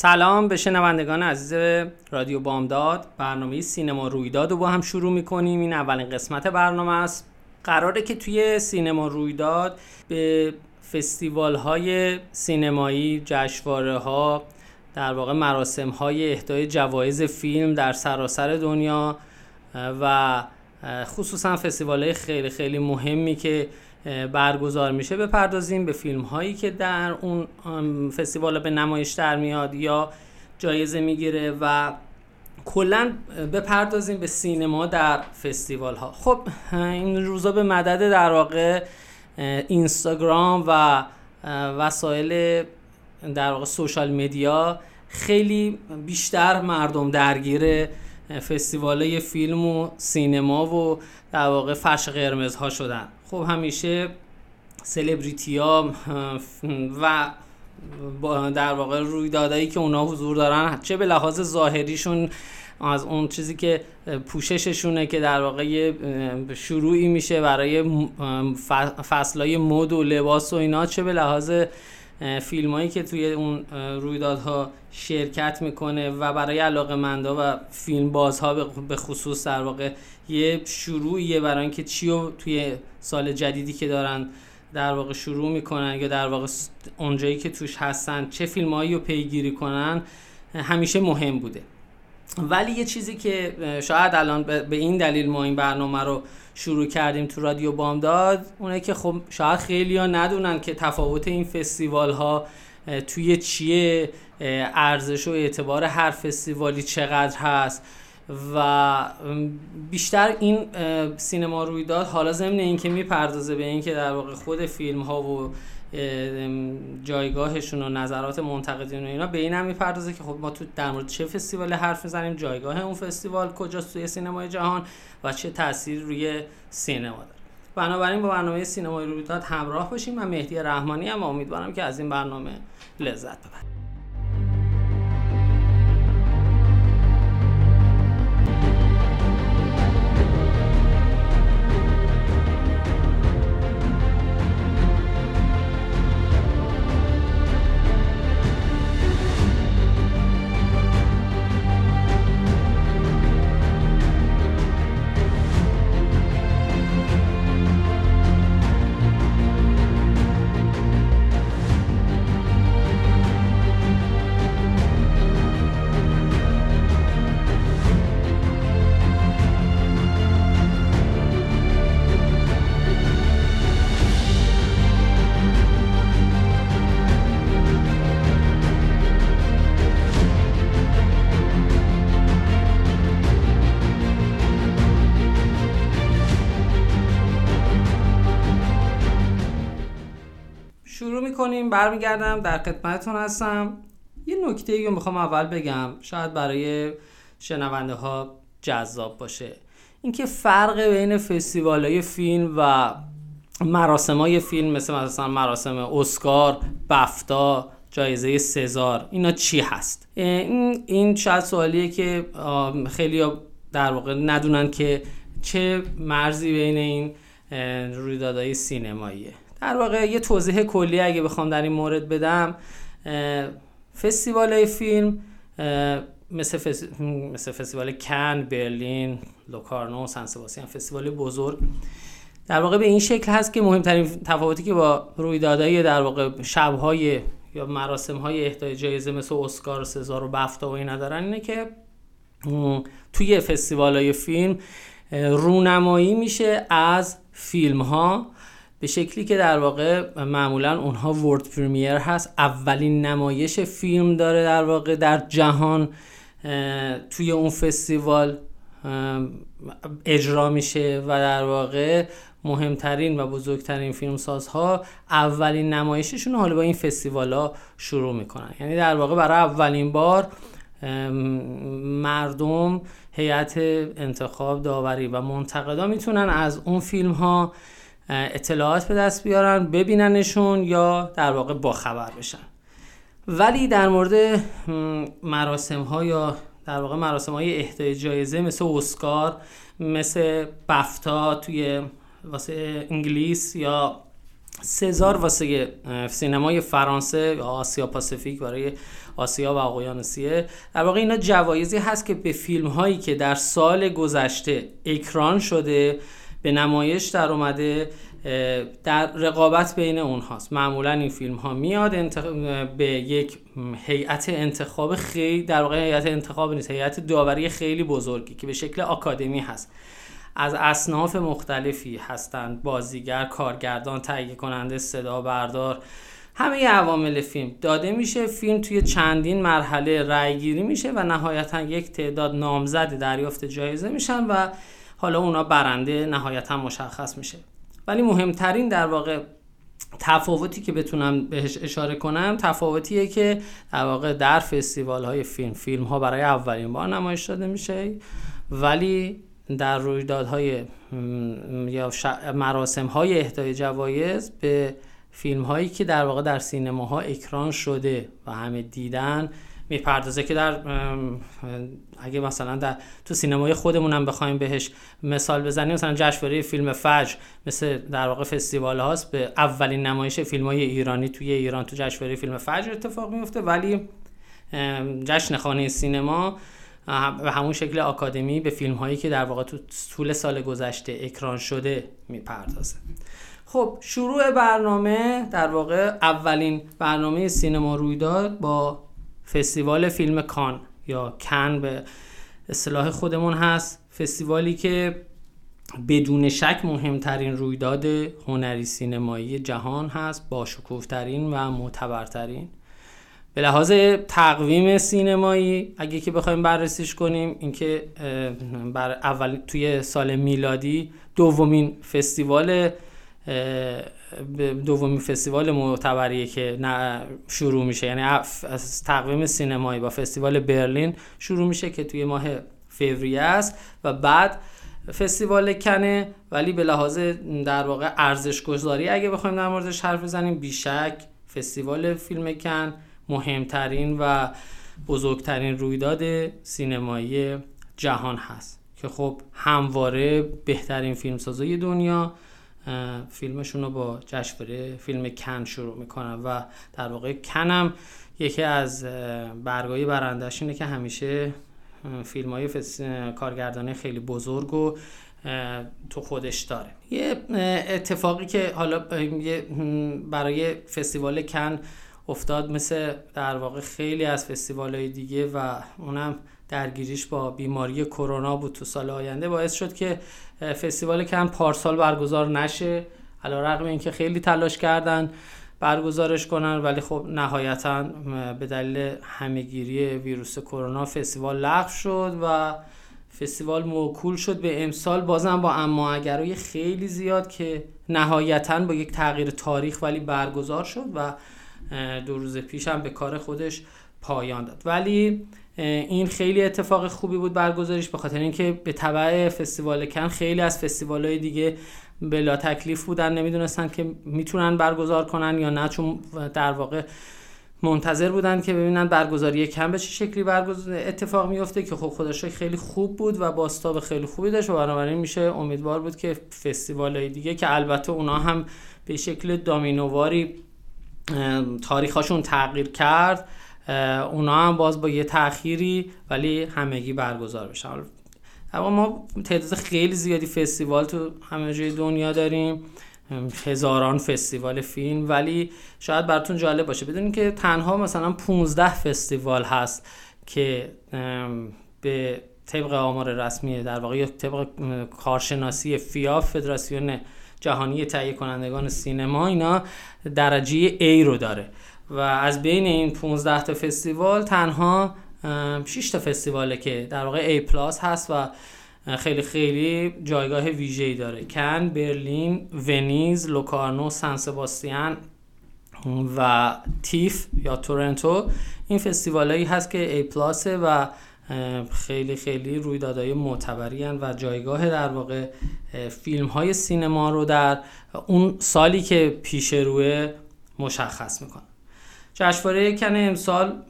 سلام به شنوندگان عزیز رادیو بامداد برنامه سینما رویداد رو با هم شروع می‌کنیم. این اولین قسمت برنامه است. قراره که توی سینما رویداد به فستیوال های سینمایی جشواره ها در واقع مراسم های اهدای جوایز فیلم در سراسر دنیا و خصوصا فستیوال های خیلی خیلی مهمی که برگزار میشه بپردازیم به فیلم هایی که در اون فستیوال به نمایش در میاد یا جایزه می‌گیره و کلا بپردازیم به سینما در فستیوال ها خب این روزا به مدد در واقع اینستاگرام و وسایل در واقع سوشال مدیا خیلی بیشتر مردم درگیر فستیوال فیلم و سینما و در واقع فرش قرمز ها شدن. خب همیشه سلبریتی ها و در واقع رویدادهایی که اونا حضور دارن چه به لحاظ ظاهریشون از اون چیزی که پوشششونه که در واقع شروعی میشه برای فصلهای مد و لباس و اینا چه به لحاظ فیلم هایی که توی اون رویدادها شرکت می‌کنه و برای علاقه مندا و فیلم بازها به خصوص در واقع یه شروعیه برای اینکه چی توی سال جدیدی که دارن در واقع شروع می‌کنن یا در واقع اونجایی که توش هستن چه فیلم هایی رو پیگیری کنن همیشه مهم بوده. ولی یه چیزی که شاید الان به این دلیل ما این برنامه رو شروع کردیم تو رادیو بامداد اونه که خب شاید خیلی ها ندونن که تفاوت این فستیوال ها توی چیه ارزش و اعتبار هر فستیوالی چقدر هست. و بیشتر این سینما رویداد حالا ضمن اینکه می‌پردازه به اینکه در واقع خود فیلم ها و جایگاهشون و نظرات منتقدین و اینا به این هم می‌پردازه که خب ما تو در مورد چه فستیوالی حرف می‌زنیم؟ جایگاه اون فستیوال کجاست توی سینمای جهان و چه تاثیر روی سینما داره. بنابراین با برنامه سینمای رویداد همراه باشیم من مهدی رحمانی هم امیدوارم که از این برنامه لذت ببرید برمیگردم در خدمتتون هستم. یه نکته ای رو می‌خوام اول بگم. شاید برای شنونده ها جذاب باشه. اینکه فرق بین فستیوال های فیلم و مراسم های فیلم مثل مثلا مراسم اسکار بفتا جایزه سزار اینا چی هست؟ این این شاید سوالیه که خیلی در واقع ندونن که چه مرزی بین این رویدادهای سینماییه. در واقع یه توضیح کلی اگه بخوام در این مورد بدم فستیوال فیلم مثل, فس... مثل فستیوال کن، برلین، لوکارنو، سن سباسیان فستیوال بزرگ. در واقع به این شکل هست که مهمترین تفاوتی که با رویدادهای در واقع شبهای یا مراسم های جایزه مثل اسکار و سزار و بفتا و اینا دارن اینه که توی فستیوال های فیلم رونمایی میشه از فیلم ها به شکلی که در واقع معمولا اونها ورد پریمیر هست. اولین نمایش فیلم داره در واقع در جهان توی اون فستیوال اجرا میشه و در واقع مهمترین و بزرگترین فیلمسازها اولین نمایششون حالا با این فستیوال ها شروع می‌کنن. یعنی در واقع برای اولین بار مردم هیئت انتخاب داوری و منتقدا می‌تونن از اون فیلم ها اطلاعات به دست بیارن ببیننشون یا در واقع باخبر بشن. ولی در مورد مراسم ها یا در واقع مراسم های اهدای جایزه مثل اسکار مثل بفتا توی واسه انگلیس یا سزار واسه سینمای فرانسه یا آسیا پاسیفیک برای آسیا و اقیانوسیه. در واقع اینا جوایزی هست که به فیلم هایی که در سال گذشته اکران شده به نمایش در اومده در رقابت بین اونهاست معمولا این فیلم ها میاد به یک هیئت انتخاب خیلی در واقع هیئت انتخاب نیست هیئت داوری خیلی بزرگی که به شکل آکادمی هست. از اصناف مختلفی هستند. بازیگر کارگردان تهیه کننده صدا بردار. همه عوامل فیلم. داده میشه فیلم توی چندین مرحله رأی گیری میشه و نهایتا یک تعداد نامزد دریافت جایزه میشن و حالا اونا برنده نهایتا مشخص میشه. ولی مهمترین در واقع تفاوتی که بتونم بهش اشاره کنم تفاوتیه که در واقع در فستیوال های فیلم فیلم ها برای اولین بار نمایش داده میشه ولی در رویدادهای یا مراسم های اهدای جوایز به فیلم هایی که در واقع در سینماها اکران شده و همه دیدن می‌پردازه که در اگه مثلا در تو سینمای خودمون هم بخوایم بهش مثال بزنیم مثلا جشنواره فیلم فجر مثل در واقع فستیوال هاست به اولین نمایش فیلم های ایرانی توی ایران تو جشنواره فیلم فجر اتفاق میفته ولی جشن خانه سینما به همون شکل آکادمی به فیلم هایی که در واقع تو طول سال گذشته اکران شده می‌پردازه. خب شروع برنامه در واقع اولین برنامه سینما رویداد با فستیوال فیلم کان یا کن به اصطلاح خودمون هست. فستیوالی که بدون شک مهمترین رویداد هنری سینمایی جهان هست با شکوفترین و معتبرترین. به لحاظ تقویم سینمایی اگه که بخوایم بررسیش کنیم اینکه بر اول توی سال میلادی دومین فستیوال دومین فستیوال معتبریه که شروع میشه. یعنی از تقویم سینمایی با فستیوال برلین شروع میشه که توی ماه فوریه است و بعد فستیوال کنه. ولی به لحاظ در واقع ارزش گذاری اگه بخوایم در موردش حرف بزنیم بیشک فستیوال فیلم کن مهمترین و بزرگترین رویداد سینمایی جهان هست که خب همواره بهترین فیلمسازای دنیا فیلمشون رو با جشنواره فیلم کن شروع می‌کنن و در واقع کنم یکی از برگای برندش اینه که همیشه فیلم های کارگردانه خیلی بزرگ و تو خودش داره. یه اتفاقی که حالا برای فستیوال کن افتاد مثل در واقع خیلی از فستیوال های دیگه و اونم درگیریش با بیماری کرونا بود تو سال آینده باعث شد که فستیوال کن پارسال برگزار نشه رقم اینکه خیلی تلاش کردن برگزارش کنن ولی خب نهایتا به دلیل همهگیری ویروس کرونا فستیوال لغو شد و فستیوال موکول شد به امسال. بازم با اما اگرای خیلی زیاد که نهایتا با یک تغییر تاریخ ولی برگزار شد و دو روز پیش هم به کار خودش پایان داد. ولی این خیلی اتفاق خوبی بود برگزارش به خاطر اینکه به تبع فستیوال کن خیلی از فستیوال های دیگه بلا تکلیف بودن نمی‌دونستن که می‌تونن برگزار کنن یا نه چون در واقع منتظر بودن که ببینن برگزاری کم به چه شکلی برگزار اتفاق میفته که خب خودش خیلی خوب بود و باستاب خیلی خوبی داشت و بنابراین میشه امیدوار بود که فستیوال های دیگه که البته اونا هم به شکل دامینوواری تاریخشون تغییر کرد اونا هم باز با یه تأخیری ولی همگی برگزار بشن اما ما تعداد خیلی زیادی فستیوال تو همه جای دنیا داریم هزاران فستیوال فیلم ولی شاید براتون جالب باشه. بدونین که تنها مثلا 15 فستیوال هست که به طبق آمار رسمی در واقع طبق کارشناسی فیا فدراسیون جهانی تهیه کنندگان سینما اینا درجه A رو داره. و از بین این 15 تا فستیوال تنها 6 تا فستیواله که در واقع A پلاس هست و خیلی خیلی جایگاه ویژه‌ای داره. کن، برلین، ونیز، لوکارنو، سان سباستیان و تیف یا تورنتو. این فستیوالایی هست که A پلاسه و خیلی خیلی رویدادهای معتبری و جایگاه در واقع فیلم های سینما رو در اون سالی که پیش روی مشخص می‌کنه. جشنواره کن امسال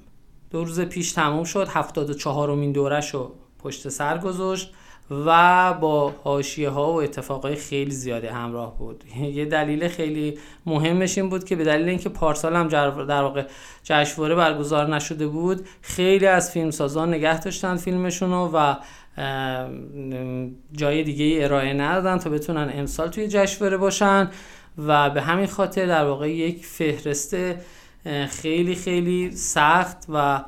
دو روز پیش تموم شد. 74 امین دورش رو پشت سر گذاشت و با حاشیه ها و اتفاقای خیلی زیادی همراه بود. یه دلیل خیلی مهمش این بود که به دلیل اینکه پارسال هم در واقع جشنواره برگزار نشده بود خیلی از فیلمسازان نگه داشتن فیلمشون و جای دیگه ارائه ندادن تا بتونن امسال توی جشنواره باشن و به همین خاطر در واقع یک فهرست خیلی خیلی سخت و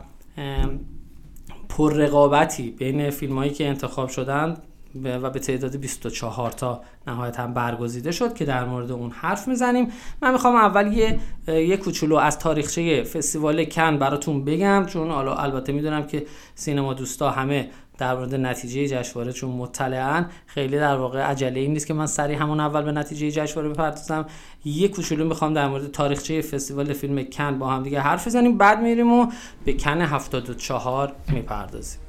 پر رقابتی بین فیلم هایی که انتخاب شدن و به تعداد 24 تا نهایتا برگزیده شد که در مورد اون حرف می‌زنیم. من می‌خوام اول یه یه کوچولو از تاریخچه فستیوال کن براتون بگم چون حالا البته می‌دونم که سینما دوستا همه در مورد نتیجه جشنواره چون مطلعن خیلی در واقع عجله نیست که من سری همون اول به نتیجه جشنواره بپردازم. یه کوچولو می‌خوام در مورد تاریخچه فستیوال فیلم کن با هم دیگه حرف بزنیم. بعد میریم و به کن 74 می‌پردازیم.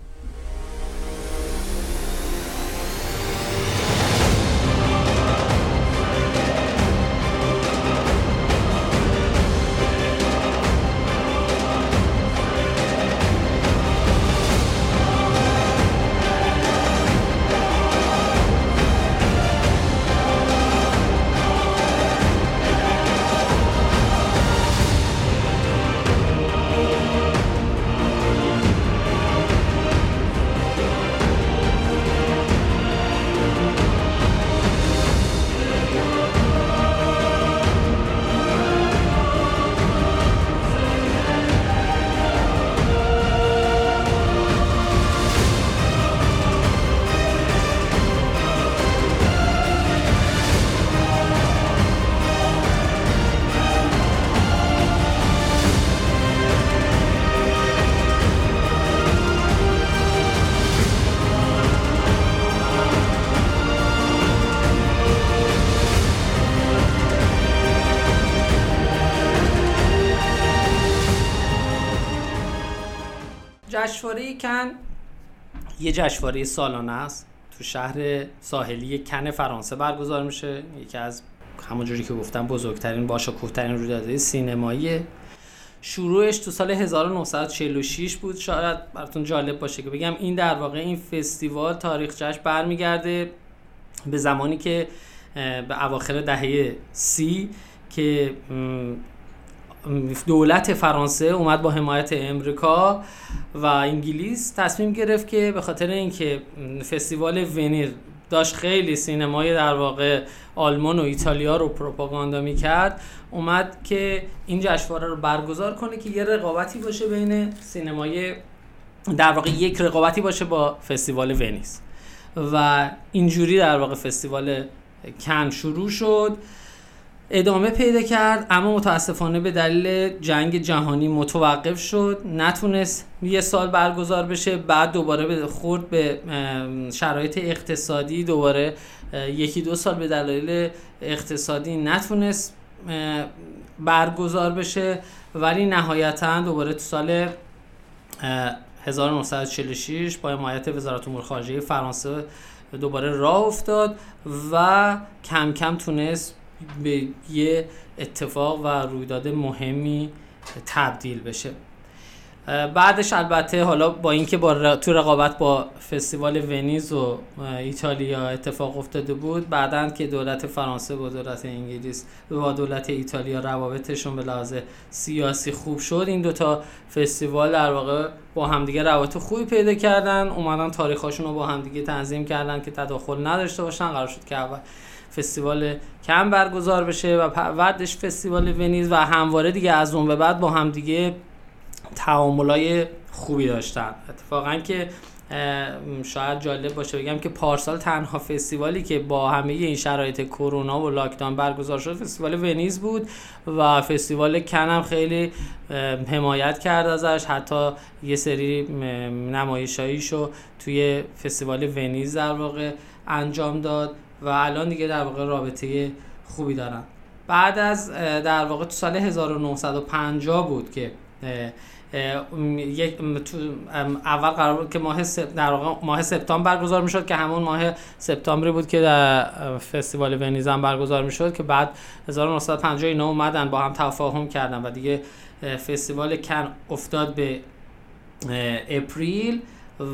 کن. یه جشنواره سالانه است. تو شهر ساحلی کن فرانسه برگزار میشه. یکی از همونجوری که گفتم بزرگترین باشکوهترین رویدادهای سینمایی. شروعش تو سال 1946 بود. شاید براتون جالب باشه که بگم این در واقع این فستیوال تاریخچهش برمیگرده به زمانی که به اواخر دهه سی که دولت فرانسه اومد با حمایت امریکا و انگلیس تصمیم گرفت که به خاطر اینکه فستیوال ونیر داشت خیلی سینمای در واقع آلمان و ایتالیا رو پروپاگاندا می‌کرد اومد که این جشنواره رو برگزار کنه که یه رقابتی باشه بین سینمای در واقع یک رقابتی باشه با فستیوال ونیز. و اینجوری در واقع فستیوال کن شروع شد. ادامه پیدا کرد اما متاسفانه به دلیل جنگ جهانی متوقف شد. نتونست یه سال برگزار بشه بعد دوباره خورد به شرایط اقتصادی. دوباره یکی دو سال به دلایل اقتصادی نتونست برگزار بشه. ولی نهایتا دوباره تو سال 1946 با حمایت وزارت امور خارجه فرانسه دوباره راه افتاد و کم کم تونست به یه اتفاق و رویداد مهمی تبدیل بشه. بعدش البته حالا با اینکه با تو رقابت با فستیوال ونیز و ایتالیا اتفاق افتاده بود بعدا که دولت فرانسه با دولت انگلیس و دولت ایتالیا روابطشون به لحاظ سیاسی خوب شد این دوتا فستیوال در واقع با همدیگه روابط خوبی پیدا کردن اومدن تاریخاشون رو با همدیگه تنظیم کردن که تداخل نداشته باشن قرار شد که اول فستیوال کم برگزار بشه و بعدش فستیوال ونیز و همواره دیگه از اون به بعد با هم دیگه تعاملای خوبی داشتن. اتفاقا که شاید جالب باشه بگم که پارسال تنها فستیوالی که با همه این شرایط کرونا و لاکداون برگزار شد فستیوال ونیز بود و فستیوال کنم خیلی حمایت کرد ازش. حتی یه سری نمایشاییشو توی فستیوال ونیز در واقع انجام داد. و الان دیگه در واقع رابطه خوبی دارن. بعد از در واقع تو سال 1950 بود که یک اول قرار بود که ماه در واقع ماه سپتامبر برگزار می‌شد که همون ماه سپتامبری بود که در فستیوال ونیز هم برگزار می‌شد که بعد 1950 اینا اومدن با هم تفاهم کردن و دیگه فستیوال کن افتاد به اپریل.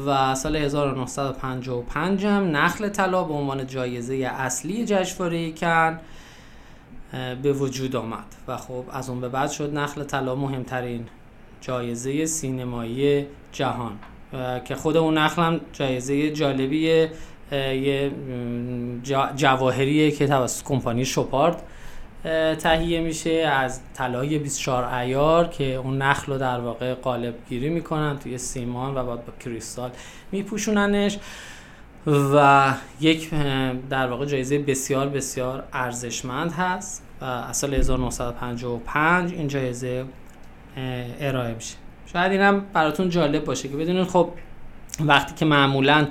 و سال 1955 هم نخل طلا به عنوان جایزه اصلی جشنواره کن به وجود آمد. و خب از اون به بعد شد نخل طلا مهمترین جایزه سینمایی جهان. که خود اون نخل هم جایزه جالبیه یه جواهریه که توسط کمپانی شوپارد تهیه میشه از طلای 24 ایار که اون نخل رو در واقع قالب گیری می‌کنن توی سیمان و بعد با کریستال میپوشوننش و یک در واقع جایزه بسیار بسیار ارزشمند هست و از سال 1955 این جایزه ارائه میشه. شاید اینم براتون جالب باشه که بدونید خب وقتی که معمولا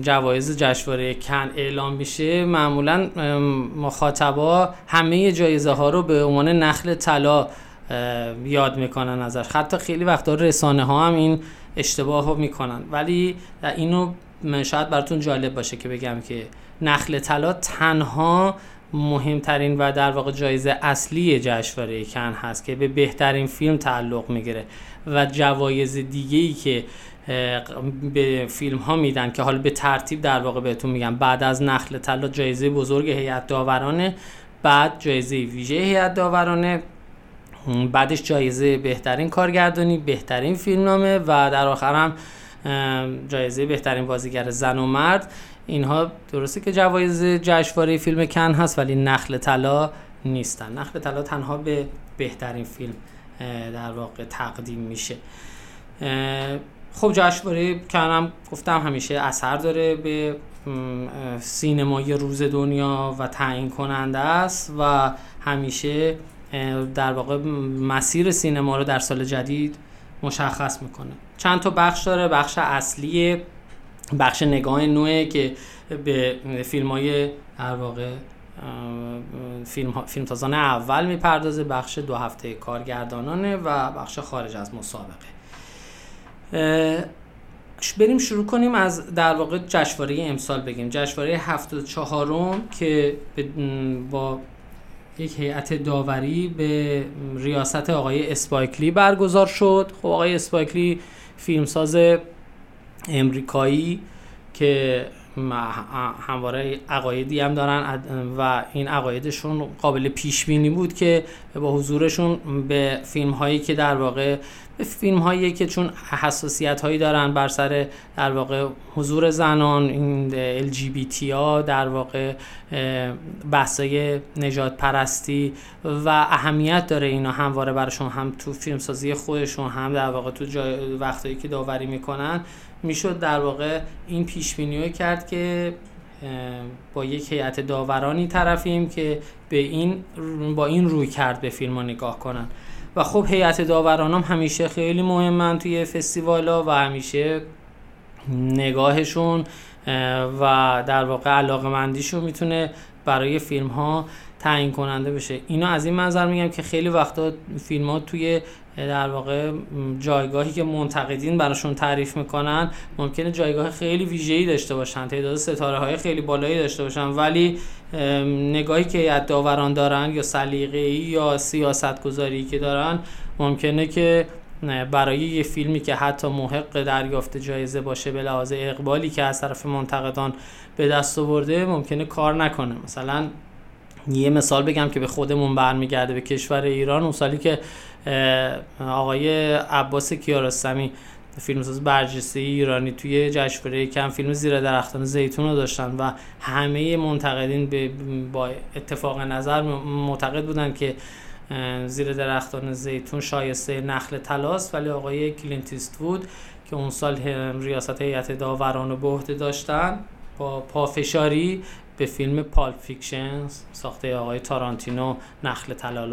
جوایز جشنواره کن اعلام میشه. معمولا مخاطبا همه جایزه ها رو به عنوان نخل طلا یاد می‌کنن ازش. حتی خیلی وقتا رسانه ها هم این اشتباه رو می‌کنن. ولی اینو شاید براتون جالب باشه که بگم که نخل طلا تنها مهمترین و در واقع جایزه اصلی جشنواره کن هست که به بهترین فیلم تعلق می‌گیره و جوایز دیگه ای که به فیلم ها میدن که حالا به ترتیب در واقع بهتون میگم بعد از نخل طلا جایزه بزرگ هیئت داورانه بعد جایزه ویژه هیئت داورانه بعدش جایزه بهترین کارگردانی بهترین فیلمنامه و در آخر هم جایزه بهترین بازیگر زن و مرد. اینها درسته که جوایز جشنواره فیلم کن هست ولی نخل طلا نیستن. نخل طلا تنها به بهترین فیلم در واقع تقدیم میشه. خب جشنواره کنم گفتم همیشه اثر داره به سینمای روز دنیا و تعیین کننده است و همیشه در واقع مسیر سینما رو در سال جدید مشخص می‌کنه. چند تا بخش داره بخش اصلی بخش نگاه نوعه که به فیلم های در واقع فیلم, فیلم تازان اول می‌پردازه بخش دو هفته کارگردانانه و بخش خارج از مسابقه. بریم شروع کنیم از در واقع جشنواره امسال بگیم. جشنواره 74 که با یک هیئت داوری به ریاست آقای اسپایکلی برگزار شد. خب آقای اسپایکلی فیلمساز امریکایی که همواره عقایدی هم دارن. و این عقایدشون قابل پیش بینی بود که با حضورشون به فیلم هایی که در واقع فیلم هایی که چون حساسیت هایی دارن بر سر در واقع حضور زنان این LGBT ها در واقع بحثای نجات پرستی و اهمیت داره اینا همواره براشون هم تو فیلم سازی خودشون هم در واقع تو جای وقتایی که داوری می‌کنن. می‌شد در واقع این پیش بینی کرد که با یک هیئت داورانی طرفیم که به این با این روی کرد به فیلم نگاه کنن. و خب هیئت داوران هم همیشه خیلی مهمن توی فستیوالا و همیشه نگاهشون و در واقع علاقه مندیشون می‌تونه برای فیلم ها تعیین کننده بشه. اینا از این منظر میگم که خیلی وقتا فیلم ها توی در واقع جایگاهی که منتقدین براشون تعریف می‌کنن ممکنه جایگاه خیلی ویژه‌ای داشته باشن تعداد ستاره های خیلی بالایی داشته باشن ولی نگاهی که داوران دارن یا سلیقه‌ای یا سیاست گذاری که دارن ممکنه که برای یه فیلمی که حتی محق دریافت جایزه باشه به لحاظ اقبالی که از طرف منتقدان به دست آورده ممکنه کار نکنه. مثلا یه مثال بگم که به خودمون برمیگرده به کشور ایران. اون سالی که آقای عباس کیارستمی فیلمساز برجسته ایرانی توی جشنواره کن فیلم زیر درختان زیتون رو داشتن و همه منتقدین به با اتفاق نظر معتقد بودن که زیر درختان زیتون شایسته نخل طلاست ولی آقای کلینت ایستوود که اون سال ریاست هیئت داوران و به عهده داشتن با پافشاری به فیلم Pulp Fiction ساخته آقای تارانتینو نخل طلا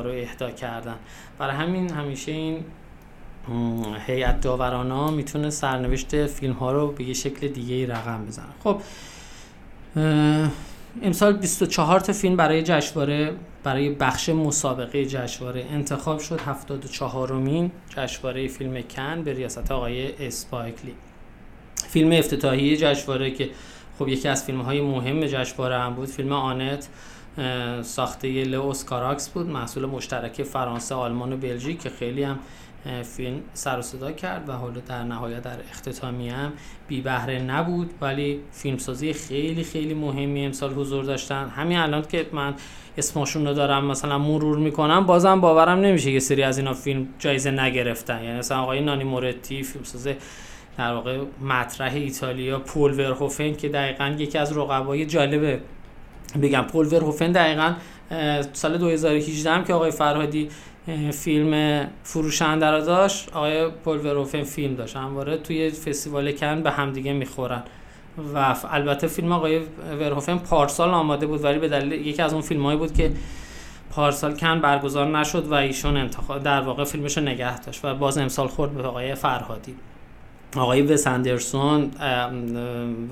رو اهدا کردن. برای همین همیشه این هیئت داورانا می‌تونه سرنوشت فیلم ها رو به یه شکل دیگه ای رقم بزنه. خب امسال 24 تا فیلم برای جشنواره برای بخش مسابقه جشنواره انتخاب شد. 74 مین جشنواره فیلم کن به ریاست آقای اسپایک لی. فیلم افتتاحیه جشنواره که خب یکی از فیلم های مهم جشنواره هم بود. فیلم آنت ساخته لئوس کاراکس بود. محصول مشترک فرانسه آلمان و بلژیک که خیلی هم فیلم سر و صدا کرد و حالا در نهایت در اختتامی هم بی بهره نبود ولی فیلمسازی خیلی خیلی مهمی امسال حضور داشتن. همین الان که من اسمشون رو دارم مثلا مرور می‌کنم بازم باورم نمیشه یه سری از اینا فیلم جایزه نگرفتن. یعنی مثلا آقای نانی مورتی فیلمساز در واقع مطرح ایتالیا پول ورهوفن که دقیقا یکی از رقبای جالبه بگم پول ورهوفن دقیقا سال 2018 هم که آقای فرهادی فیلم فروشنده را داشت. آقای پول وروفن فیلم داشت. همواره توی فستیوال کن به همدیگه می‌خورن. و البته فیلم آقای ورهوفن پارسال آماده بود ولی به دلیل یکی از اون فیلمایی بود که پارسال کن برگزار نشد و ایشون انتخاب در واقع فیلمش رو نگه داشت و باز امسال خورد به آقای فرهادی. آقای وس اندرسون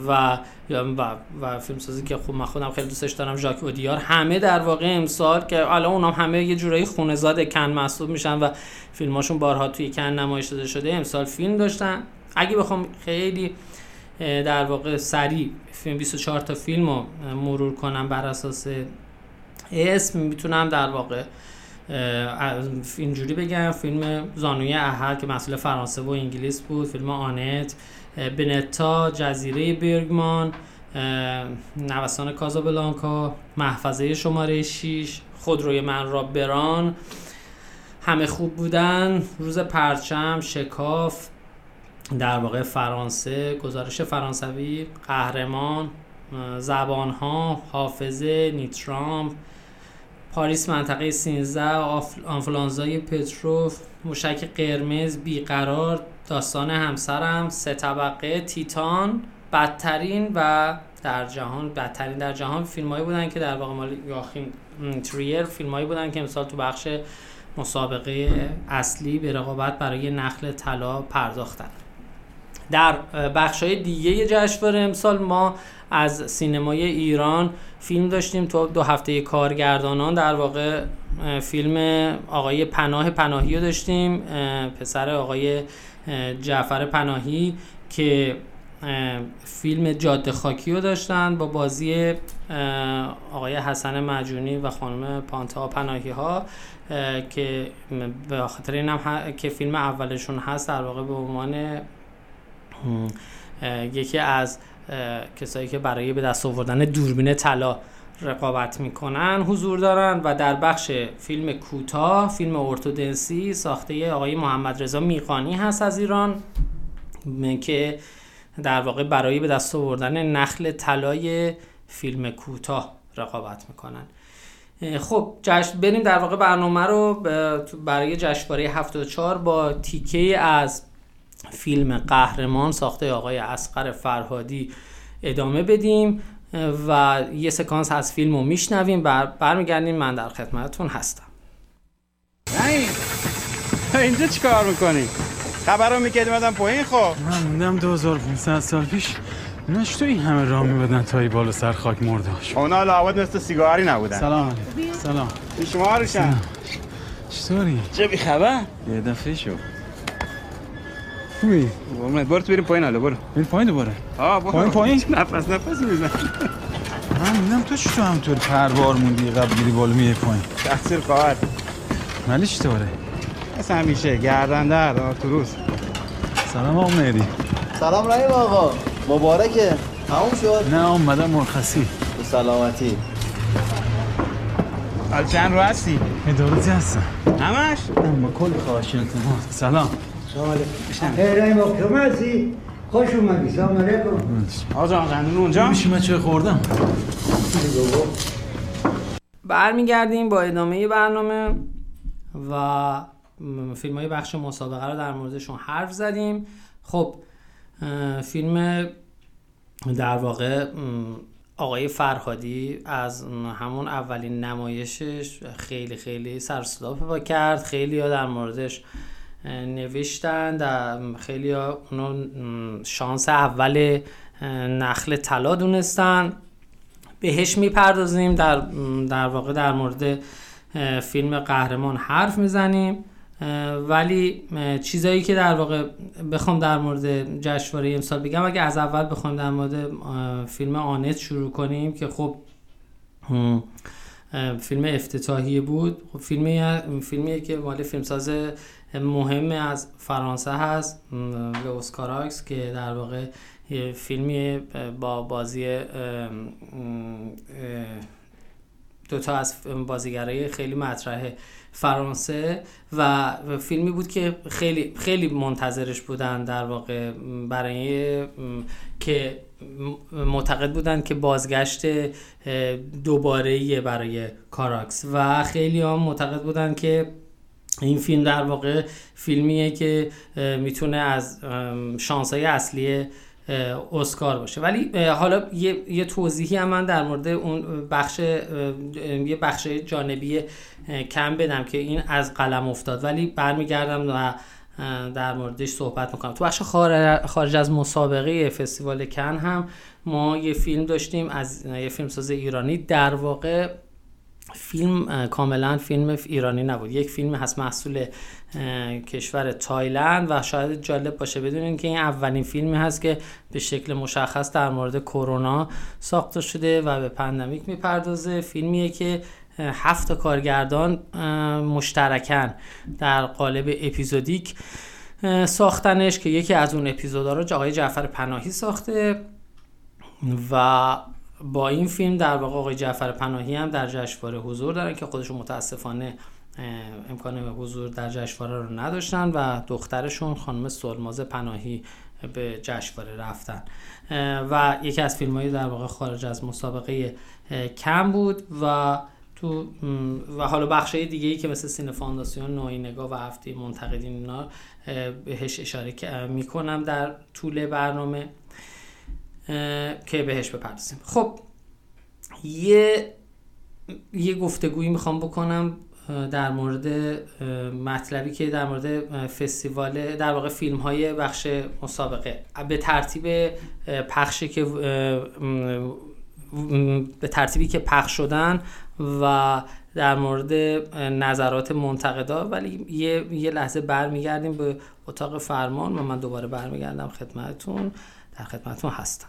و و و فیلمسازی که خوب من خودم خیلی دوستش دارم ژاک اودیار همه در واقع امسال که الان اونام همه یه جورایی خونه‌زاد کن محسوب میشن و فیلماشون بارها توی کن نمایش داده شده امسال فیلم داشتن. اگه بخوام خیلی در واقع سریع فیلم 24 تا فیلم رو مرور کنم بر اساس اسم می‌تونم در واقع اینجوری بگم فیلم زانوی احد که مسئول فرانسه و انگلیس بود فیلم آنت بنتا جزیره برگمان نوسان کازابلانکا محفظه شماره 6 خودروی من را بران. همه خوب بودن. روز پرچم شکاف. در واقع فرانسه گزارش فرانسوی قهرمان زبانها حافظه نیترام. پاریس منطقه 13 آنفلانزای پتروف موشک قرمز بیقرار داستان همسرم سه طبقه تیتان بدترین و در جهان بدترین در جهان فیلمایی بودن که در واقع مال یاخیم تریر فیلمایی بودن که امسال تو بخش مسابقه اصلی به رقابت برای نخل طلا پرداختن. در بخش های دیگه جشنواره امسال ما از سینمای ایران فیلم داشتیم. تو دو هفته کارگردانان در واقع فیلم آقای پناه پناهی رو داشتیم. پسر آقای جعفر پناهی که فیلم جاده خاکی رو داشتن با بازی آقای حسن مجونی و خانم پانتا پناهی ها که به خاطر اینم که فیلم اولشون هست در واقع به عنوان یکی از کسایی که برای به دست آوردن دوربین طلا رقابت می‌کنن حضور دارن و در بخش فیلم کوتاه فیلم ارتودنسی ساخته آقای محمد رضا میقانی هست از ایران که در واقع برای به دست آوردن نخل طلای فیلم کوتاه رقابت می‌کنن. خب جشن بریم در واقع برنامه رو برای جشنواره 74 با تیکه از فیلم قهرمان ساخته آقای اسقر فرهادی ادامه بدیم و یه سکانس از فیلم رو میشنویم بر برمیگردیم. من در خدمتتون هستم. اینجا چیکار می‌کنی؟ خبر رو می‌کردی پایین خب؟ من موندم 2500 سال پیش نش تو این همه راه میبدن تا ای بالا سر خاک مرداش اونا لعوت مثل سیگاری نبودن. سلام. علیکم سلام. شما روشن چطوری؟ چه بی خبر؟ یه دفعه شو. خوبی؟ قربونت برو تو بریم پایین حالا برو بریم پایین دوباره آه برو پایین پایین نفس نفس میزن من میدم تو چطور همطور پروار موندی قبل گیری بالا میه پایین تقصیر خواهد ولی چطوره؟ مثل همیشه گردن در آرتوروس سلام آقا مهدی سلام رحیم آقا مبارکه تموم شد نه اومدم مرخصی به سلامتی حال چند رو هستی؟ ادارتی هستم همش؟ با کل خواهش التماس سلام سلام علیکم. هستی؟ خوش اومدی. سلام علیکم. آقا قندون اونجا؟ میشه من چه خوردم؟ برمیگردیم با ادامه برنامه و فیلم های بخش مسابقه رو در موردشون حرف زدیم. خب فیلم در واقع آقای فرهادی از همون اولین نمایشش خیلی خیلی سرصدا پیدا کرد. خیلی ها در موردش نوشتن در خیلی اونو شانس اول نخل طلا دونستن. بهش می‌پردازیم در در واقع در مورد فیلم قهرمان حرف می‌زنیم. ولی چیزایی که در واقع بخوام در مورد جشنواره امسال بگم اگه از اول بخوام در مورد فیلم آنت شروع کنیم که خب فیلم افتتاحی بود. خب فیلمی فیلمیه که مال فیلمساز مهم از فرانسه هست به اسکاراکس که در واقع فیلمی با بازی دوتا از بازیگرای خیلی مطرح فرانسه و فیلمی بود که خیلی خیلی منتظرش بودن در واقع برای که معتقد بودن که بازگشت دوباره برای کاراکس و خیلی هم معتقد بودن که این فیلم در واقع فیلمیه که می‌تونه از شانسای اصلی اسکار باشه. ولی حالا یه, یه توضیحی هم من در مورد اون بخش یه بخش جانبی کم بدم که این از قلم افتاد. ولی برمیگردم و در موردش صحبت می‌کنم. تو بخش خارج از مسابقه فستیوال کن هم ما یه فیلم داشتیم از یه فیلمساز ایرانی. در واقع فیلم کاملا فیلم ایرانی نبود. یک فیلم هست محصول کشور تایلند و شاید جالب باشه بدونین که این اولین فیلمی هست که به شکل مشخص در مورد کرونا ساخته شده و به pandemic می‌پردازه. فیلمیه که هفت کارگردان مشترکن در قالب اپیزودیک ساختنش که یکی از اون اپیزودها رو آقای جعفر پناهی ساخته و با این فیلم در واقع آقای جعفر پناهی هم در جشنواره حضور دارن که خودشون متاسفانه امکان حضور در جشنواره رو نداشتن و دخترشون خانم سلماز پناهی به جشنواره رفتن. و یکی از فیلم های در واقع خارج از مسابقه کم بود و تو و حالا بخش دیگه ای که مثل سینه فانداسیون نوعی نگاه و هفته منتقدین اینا بهش اشاره می‌کنم در طول برنامه. که بهش بپردازیم. خب یه یه گفتگویی می‌خوام بکنم در مورد مطلبی که در مورد فستیوال در واقع فیلم های بخش مسابقه. به ترتیب پخشی که به ترتیبی که پخش شدن و در مورد نظرات منتقدا. ولی یه, یه لحظه برمیگردیم به اتاق فرمان و من دوباره برمیگردم خدمتتون. در خدمتتون هستم.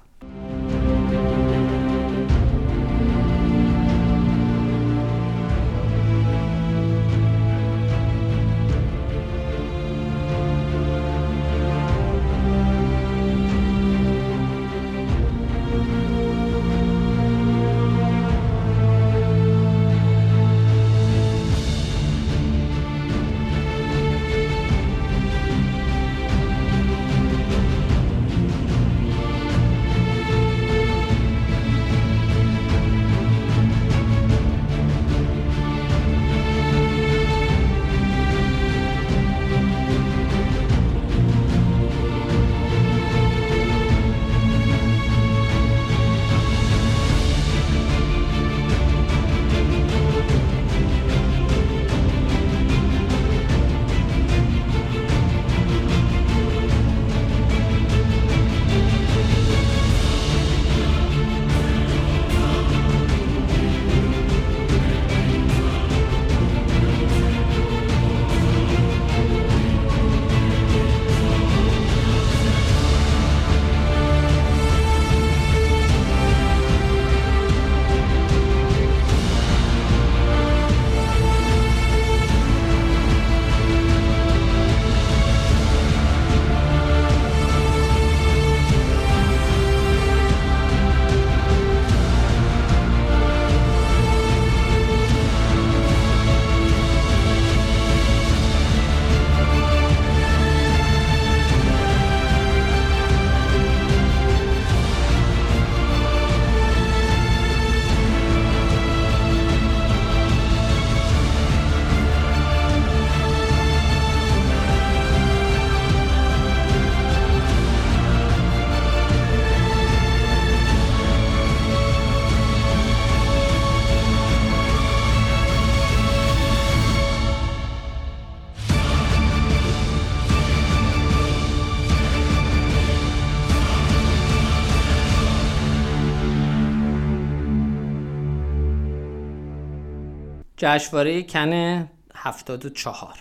جشنواره کن 74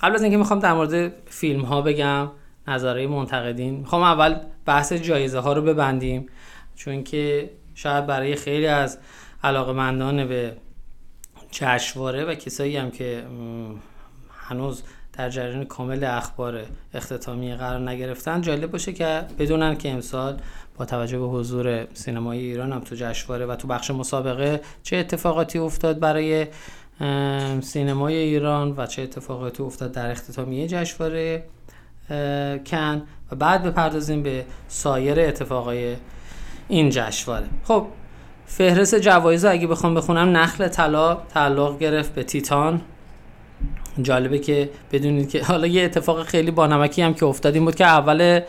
قبل از اینکه می‌خوام در مورد فیلم ها بگم نظره منتقدین می‌خوام اول بحث جایزه ها رو ببندیم چون که شاید برای خیلی از علاقمندان به جشنواره و کسایی هم که هنوز در جریان کامل اخبار اختتامیه قرار نگرفتن. جالب باشه که بدونن که امسال با توجه به حضور سینمای ایران هم تو جشنواره و تو بخش مسابقه چه اتفاقاتی افتاد برای سینمای ایران و چه اتفاقاتی افتاد در اختتامیه جشنواره کن. و بعد بپردازیم به سایر اتفاقای این جشنواره. خب فهرست جوایز اگه بخوام بخونم نخل طلا تعلق گرفت به تیتان. جالبه که بدونید که حالا یه اتفاق خیلی بانمکی هم که افتاد این بود که اول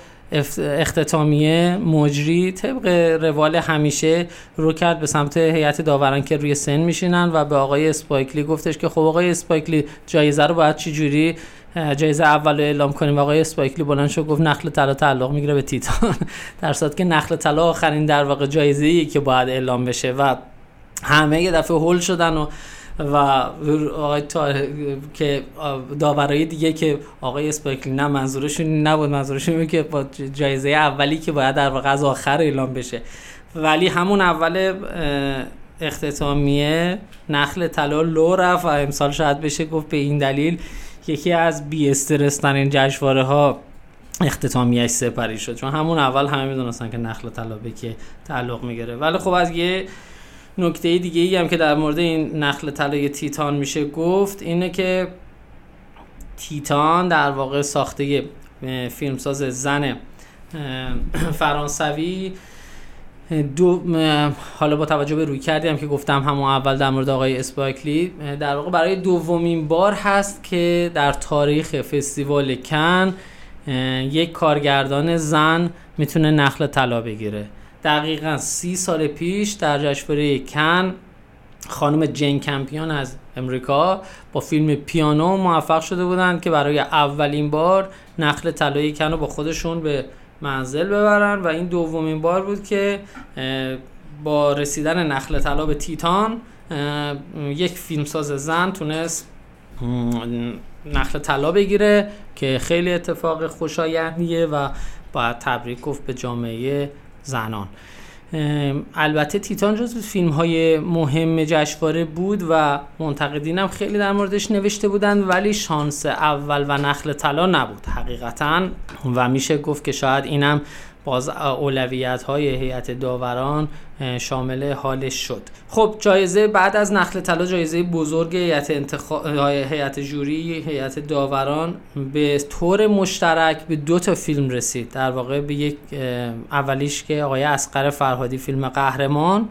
اختتامیه مجری طبق روال همیشه رو کرد به سمت هیئت داوران که روی سن میشینن و به آقای اسپایکلی گفتش که خب آقای اسپایکلی جایزه رو باید چی جوری جایزه اول اعلام کنیم. آقای اسپایکلی بلند شد گفت نخل طلا تعلق می‌گیره به تیتان. در صورتی که نخل طلا آخرین در واقع جایزه ای که باید اعلام بشه و همه یه دفعه هول شدن و و آقای که داورای دیگه که آقای اسپایکلی نه منظورشون نبود منظورشون که با جایزه اولی که باید در واقع از آخر اعلام بشه. ولی همون اول اختتامیه نخل طلا لو رفت و امسال شاید بشه گفت به این دلیل یکی از بی استرس ترین جشنواره ها اختتامیهش سپری شد. چون همون اول همه می‌دونستن که نخل طلا به که تعلق می‌گیره. ولی خب از یه نکته دیگه ای هم که در مورد این نخل طلای تیتان میشه گفت اینه که تیتان در واقع ساخته فیلمساز زن فرانسوی. دو حالا با توجه به روی کردیم که گفتم همون اول در مورد آقای اسپایکلی در واقع برای دومین بار هست که در تاریخ فستیوال کن یک کارگردان زن می‌تونه نخل طلا بگیره. دقیقا سی سال پیش در جشنواره کن خانم جین کمپیون از امریکا با فیلم پیانو موفق شده بودند که برای اولین بار نخل طلای کن رو با خودشون به منزل ببرن و این دومین بار بود که با رسیدن نخل طلا به تیتان یک فیلمساز زن تونست نخل طلا بگیره که خیلی اتفاق خوشایندیه و باید تبریک گفت به جامعه زنان. البته تیتان جز فیلم های مهم جشنواره بود و منتقدین هم خیلی در موردش نوشته بودند ولی شانس اول و نخل طلا نبود. حقیقتا و میشه گفت که شاید اینم باز اولویت های هیئت داوران شامل حالش شد. خب جایزه بعد از نخل طلا جایزه بزرگ هیئت انتخاب هیئت جوری هیئت داوران به طور مشترک به دو تا فیلم رسید. در واقع به یک اولیش که آقای اسقر فرهادی فیلم قهرمان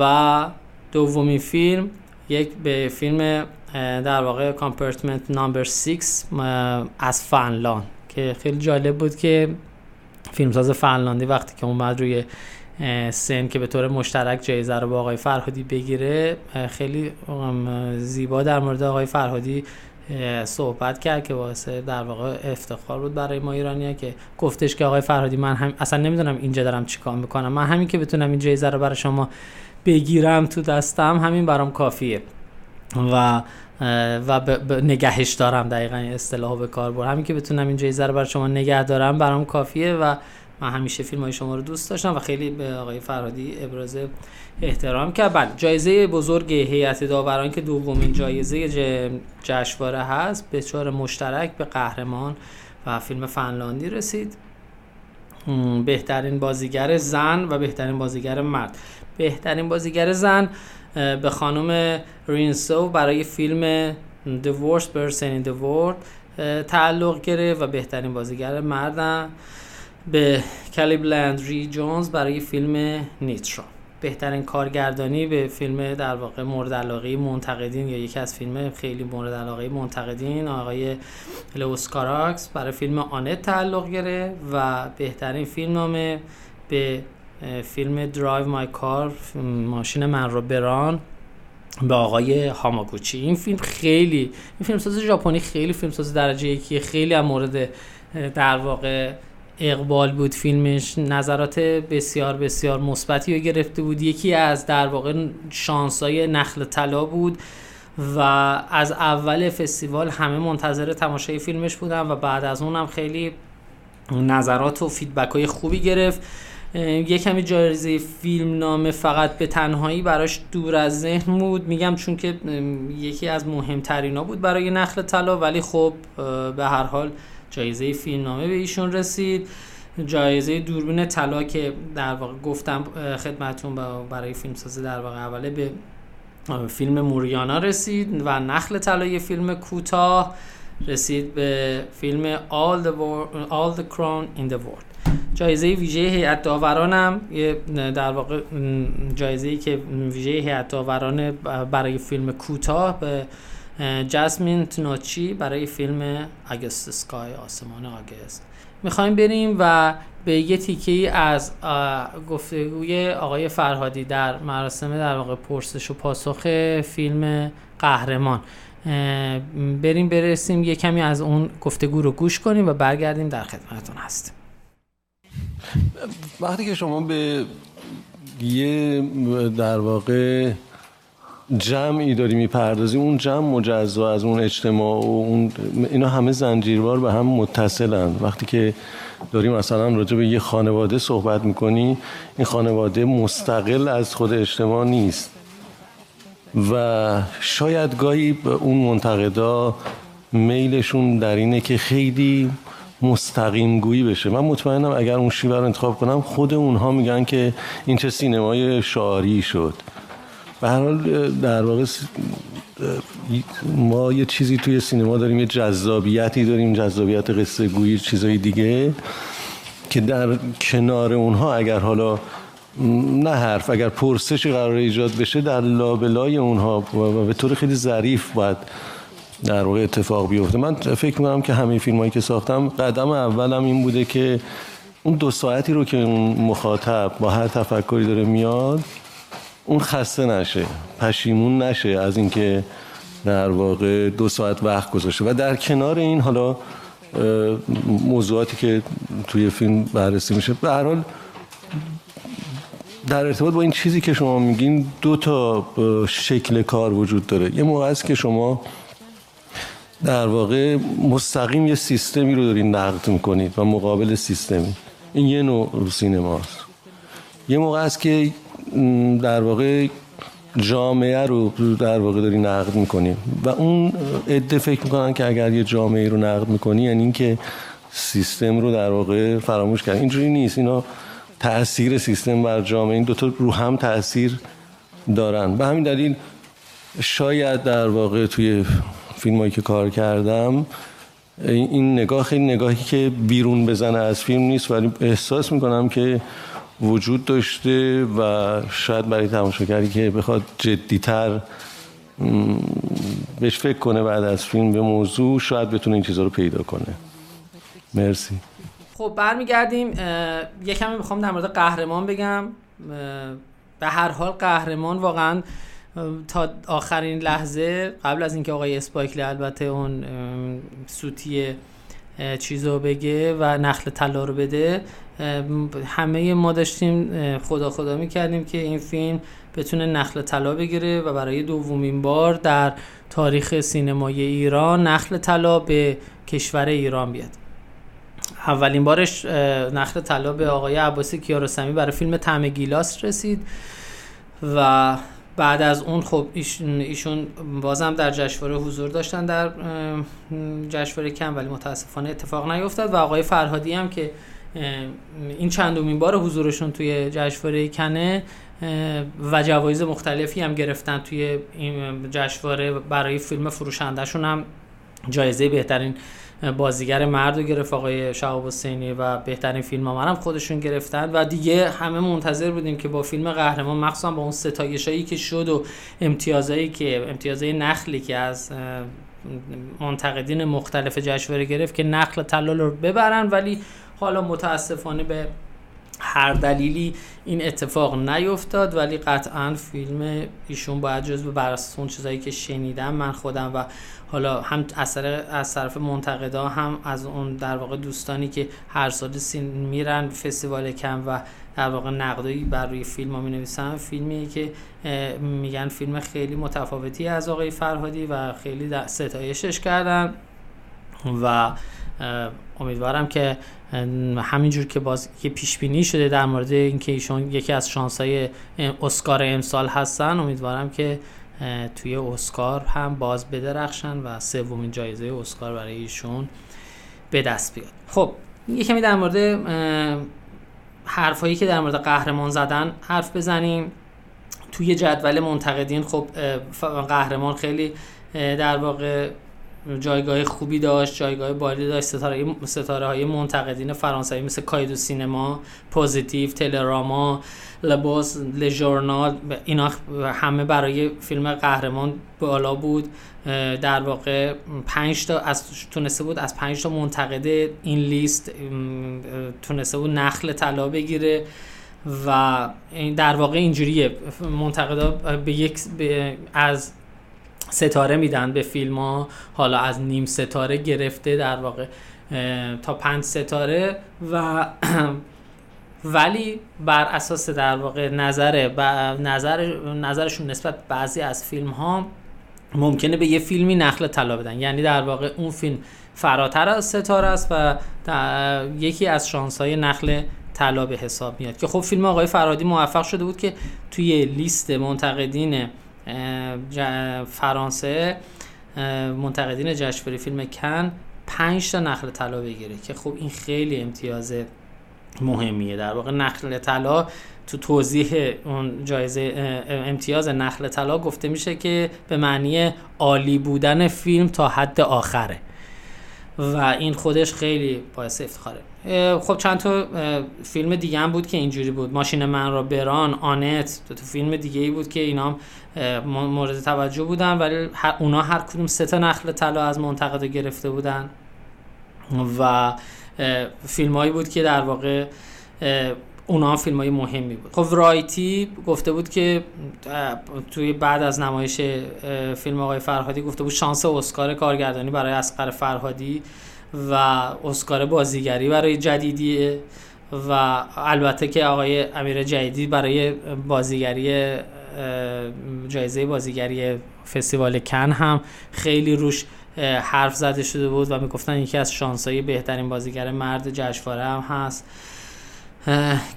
و دومی فیلم یک به فیلم در واقع کامپارتمنت نامبر 6 از فنلان که خیلی جالب بود که فیلمساز فنلاندی وقتی که اومد روی سن که به طور مشترک جایزه رو با آقای فرهادی بگیره خیلی زیبا در مورد آقای فرهادی صحبت کرد که واسه در واقع افتخار بود برای ما ایرانی که گفتش که آقای فرهادی من هم اصلا نمی‌دونم اینجا دارم چیکار می‌کنم. من همین که بتونم این جایزه رو برای شما بگیرم تو دستم همین برام کافیه. و و ب... نگهش دارم دقیقا اصطلاح به کار برم همین که بتونم این جایزه رو برای شما نگه دارم برام کافیه و من همیشه فیلم های شما رو دوست داشتم و خیلی به آقای فرادی ابراز احترام کرد. بله جایزه بزرگ هیئت داوران که دومین جایزه جشنواره هست به چهار مشترک به قهرمان و فیلم فنلاندی رسید. بهترین بازیگر زن و بهترین بازیگر مرد. بهترین بازیگر زن به خانم رینسو برای فیلم The Worst Person in the World تعلق گرفت و بهترین بازیگر مردم به کلیب لندری جونز برای فیلم نیترا بهترین کارگردانی به فیلم در واقع مورد علاقه منتقدین یا یکی از فیلم خیلی مورد علاقه منتقدین آقای لوس کاراکس برای فیلم آنت تعلق گرفت و بهترین فیلم نامه به فیلم Drive My Car ماشین من رو بران به آقای هاماگوچی. این فیلم خیلی این فیلم ساز ژاپنی خیلی فیلم ساز درجه یکی خیلی هم مورد در واقع اقبال بود فیلمش. نظرات بسیار بسیار مثبتی رو گرفته بود. یکی از در واقع شانسای نخل طلا بود و از اول فستیوال همه منتظر تماشای فیلمش بودن و بعد از اونم خیلی نظرات و فیدبک های خوبی گرفت. یه کمی جایزه فیلم نامه فقط به تنهایی براش دور از ذهن بود. میگم چون که یکی از مهمترین ها بود برای نخل طلا ولی خب به هر حال جایزه فیلم نامه به ایشون رسید. جایزه دوربین طلا که در واقع گفتم خدمتون برای فیلم سازی در واقع اوله به فیلم موریانا رسید و نخل طلای فیلم کوتاه رسید به فیلم All the, All the Crown in the World. جایزه ویژه هیئت داورانم در واقع جایزه که ویژه هیئت داوران برای فیلم کوتاه به جاسمین تنوچی برای فیلم اگست سکای آسمان آگست. می‌خوایم بریم و به یه تیکه از گفتگوی آقای فرهادی در مراسم در واقع پرسش و پاسخ فیلم قهرمان. بریم برسیم یه کمی از اون گفتگو رو گوش کنیم و برگردیم در خدمتتون هستیم. وقتی که شما به یه در واقع جمعی داری می‌پردازی اون جمع مجزا از اون اجتماع و اون اینا همه زنجیروار به هم متصلن. وقتی که داری مثلا راجع به یه خانواده صحبت می‌کنی این خانواده مستقل از خود اجتماع نیست. و شاید گاهی اون منتقدا میلشون در اینه که خیلی مستقیم گویی بشه. من مطمئنم اگر اون شیوه رو انتخاب کنم خود اونها میگن که این چه سینمای شعاری شد. به هر حال در واقع ما یه چیزی توی سینما داریم یه جذابیتی داریم جذابیت قصه گویی چیزای دیگه که در کنار اونها اگر حالا نه حرف اگر پرسشی قرار ایجاد بشه در لابلای اونها و به طور خیلی ظریف باید در واقع اتفاق بیفته. من فکر می‌کنم که همه فیلم هایی که ساختم قدم اولم این بوده که اون دو ساعتی رو که اون مخاطب با هر تفکری داره میاد اون خسته نشه پشیمون نشه از اینکه در واقع دو ساعت وقت گذاشته. و در کنار این حالا موضوعاتی که توی فیلم بررسی میشه به هر حال در ارتباط با این چیزی که شما میگین دو تا شکل کار وجود داره. یه موقع است که شما در واقع مستقیم یه سیستمی رو دارین نقد می‌کنید و مقابل سیستمی. این یه نوع سینماست. یه موقع است که در واقع جامعه رو در واقع داری نقد می‌کنی و اون عده فکر می‌کنن که اگر یه جامعه رو نقد می‌کنی یعنی اینکه سیستم رو در واقع فراموش کرد اینجوری نیست. اینا تاثیر سیستم بر جامعه این دوتا رو هم تاثیر دارن. به همین دلیل شاید در واقع توی فیلم که کار کردم این نگاه خیلی نگاهی که بیرون بزنه از فیلم نیست ولی احساس می‌کنم که وجود داشته و شاید برای تماشاگری که بخواد جدیتر بهش فکر کنه بعد از فیلم به موضوع شاید بتونه این چیزها رو پیدا کنه. مرسی. خب برمیگردیم یه کمی می‌خوام در مورد قهرمان بگم. به هر حال قهرمان واقعا تا آخرین لحظه قبل از اینکه آقای اسپایکلی البته اون سوتی چیزو بگه و نخل طلا رو بده همه ما داشتیم خدا خدا می‌کردیم که این فیلم بتونه نخل طلا بگیره و برای دومین بار در تاریخ سینمای ایران نخل طلا به کشور ایران بیاد. اولین بارش نخل طلا به آقای عباسی کیارستمی برای فیلم طعم گیلاس رسید و بعد از اون خب ایشون بازم در جشنواره حضور داشتن در جشنواره کم ولی متاسفانه اتفاق نیفتاد و آقای فرهادی هم که این چندمین بار حضورشون توی جشنواره کنه و جوایز مختلفی هم گرفتن توی این جشنواره برای فیلم فروشندهشون هم جایزه بهترین بازیگر مرد رو گرفت آقای شهاب حسینی و بهترین فیلم هم خودشون گرفتن و دیگه همه منتظر بودیم که با فیلم قهرمان مخصوصا با اون ستایشایی که شد و امتیازایی که امتیازهای نخلی که از منتقدین مختلف جشنواره گرفت که نقل طلا رو ببرن ولی حالا متاسفانه به هر دلیلی این اتفاق نیفتاد ولی قطعا فیلم ایشون باید جزو بر اون چیزایی که شنیدم من خودم و حالا هم اثر از طرف منتقدا هم از اون در واقع دوستانی که هر سال سین میرن فستیوال کم و در واقع نقدایی بر روی فیلم ها می نویسن فیلمی که میگن فیلم خیلی متفاوتی از آقای فرهادی و خیلی ستایشش کردن و امیدوارم که همینجور که باز یه پیش بینی شده در مورد اینکه ایشون یکی از شانسای اسکار امسال هستن امیدوارم که توی اسکار هم باز بدرخشن و سومین جایزه اسکار برای ایشون به دست بیاد. خب یه کمی در مورد حرفایی که در مورد قهرمان زدن حرف بزنیم. توی جدول منتقدین خب قهرمان خیلی در واقع جایگاه خوبی داشت جایگاه بالی داشت ستاره ستاره های منتقدین فرانسوی مثل کایدو سینما پوزیتیو تلراما لباس لژورنال اینا همه برای فیلم قهرمان بالا بود. در واقع پنج تا از تونسته بود از پنج تا منتقد این لیست تونسته بود نخل طلا بگیره و در واقع اینجوریه. منتقدا به یک از ستاره میدن به فیلم ها. حالا از نیم ستاره گرفته در واقع تا پنج ستاره و ولی بر اساس در واقع نظر نظر نظرشون نسبت بعضی از فیلم ها ممکنه به یه فیلمی نخل طلا بدن. یعنی در واقع اون فیلم فراتر از ستاره است و یکی از شانس های نخل طلا به حساب میاد. که خب فیلم آقای فرادی موفق شده بود که توی لیست منتقدین فرانسه منتقدین جشنواره فیلم کن 5 تا نخل طلا بگیره که خب این خیلی امتیاز مهمیه. در واقع نخل طلا تو توضیح اون جایزه امتیاز نخل طلا گفته میشه که به معنی عالی بودن فیلم تا حد آخره. و این خودش خیلی باعث افتخاره. خب چند تا فیلم دیگه هم بود که اینجوری بود. ماشین من را بران آنت تو فیلم دیگه ای بود که اینا مورد توجه بودن. ولی اونا هر کدوم سه تا نخل طلا از منتقد گرفته بودن. و فیلم هایی بود که در واقع اونا فیلم های مهمی بود. خب رایتی گفته بود که توی بعد از نمایش فیلم آقای فرهادی گفته بود شانس اسکار کارگردانی برای اسقر فرهادی و اسکار بازیگری برای جدیدیه و البته که آقای امیر جدیدی برای بازیگری جایزه بازیگری فستیوال کن هم خیلی روش حرف زده شده بود و می‌گفتن یکی از شانسایی بهترین بازیگر مرد جشنواره هم هست.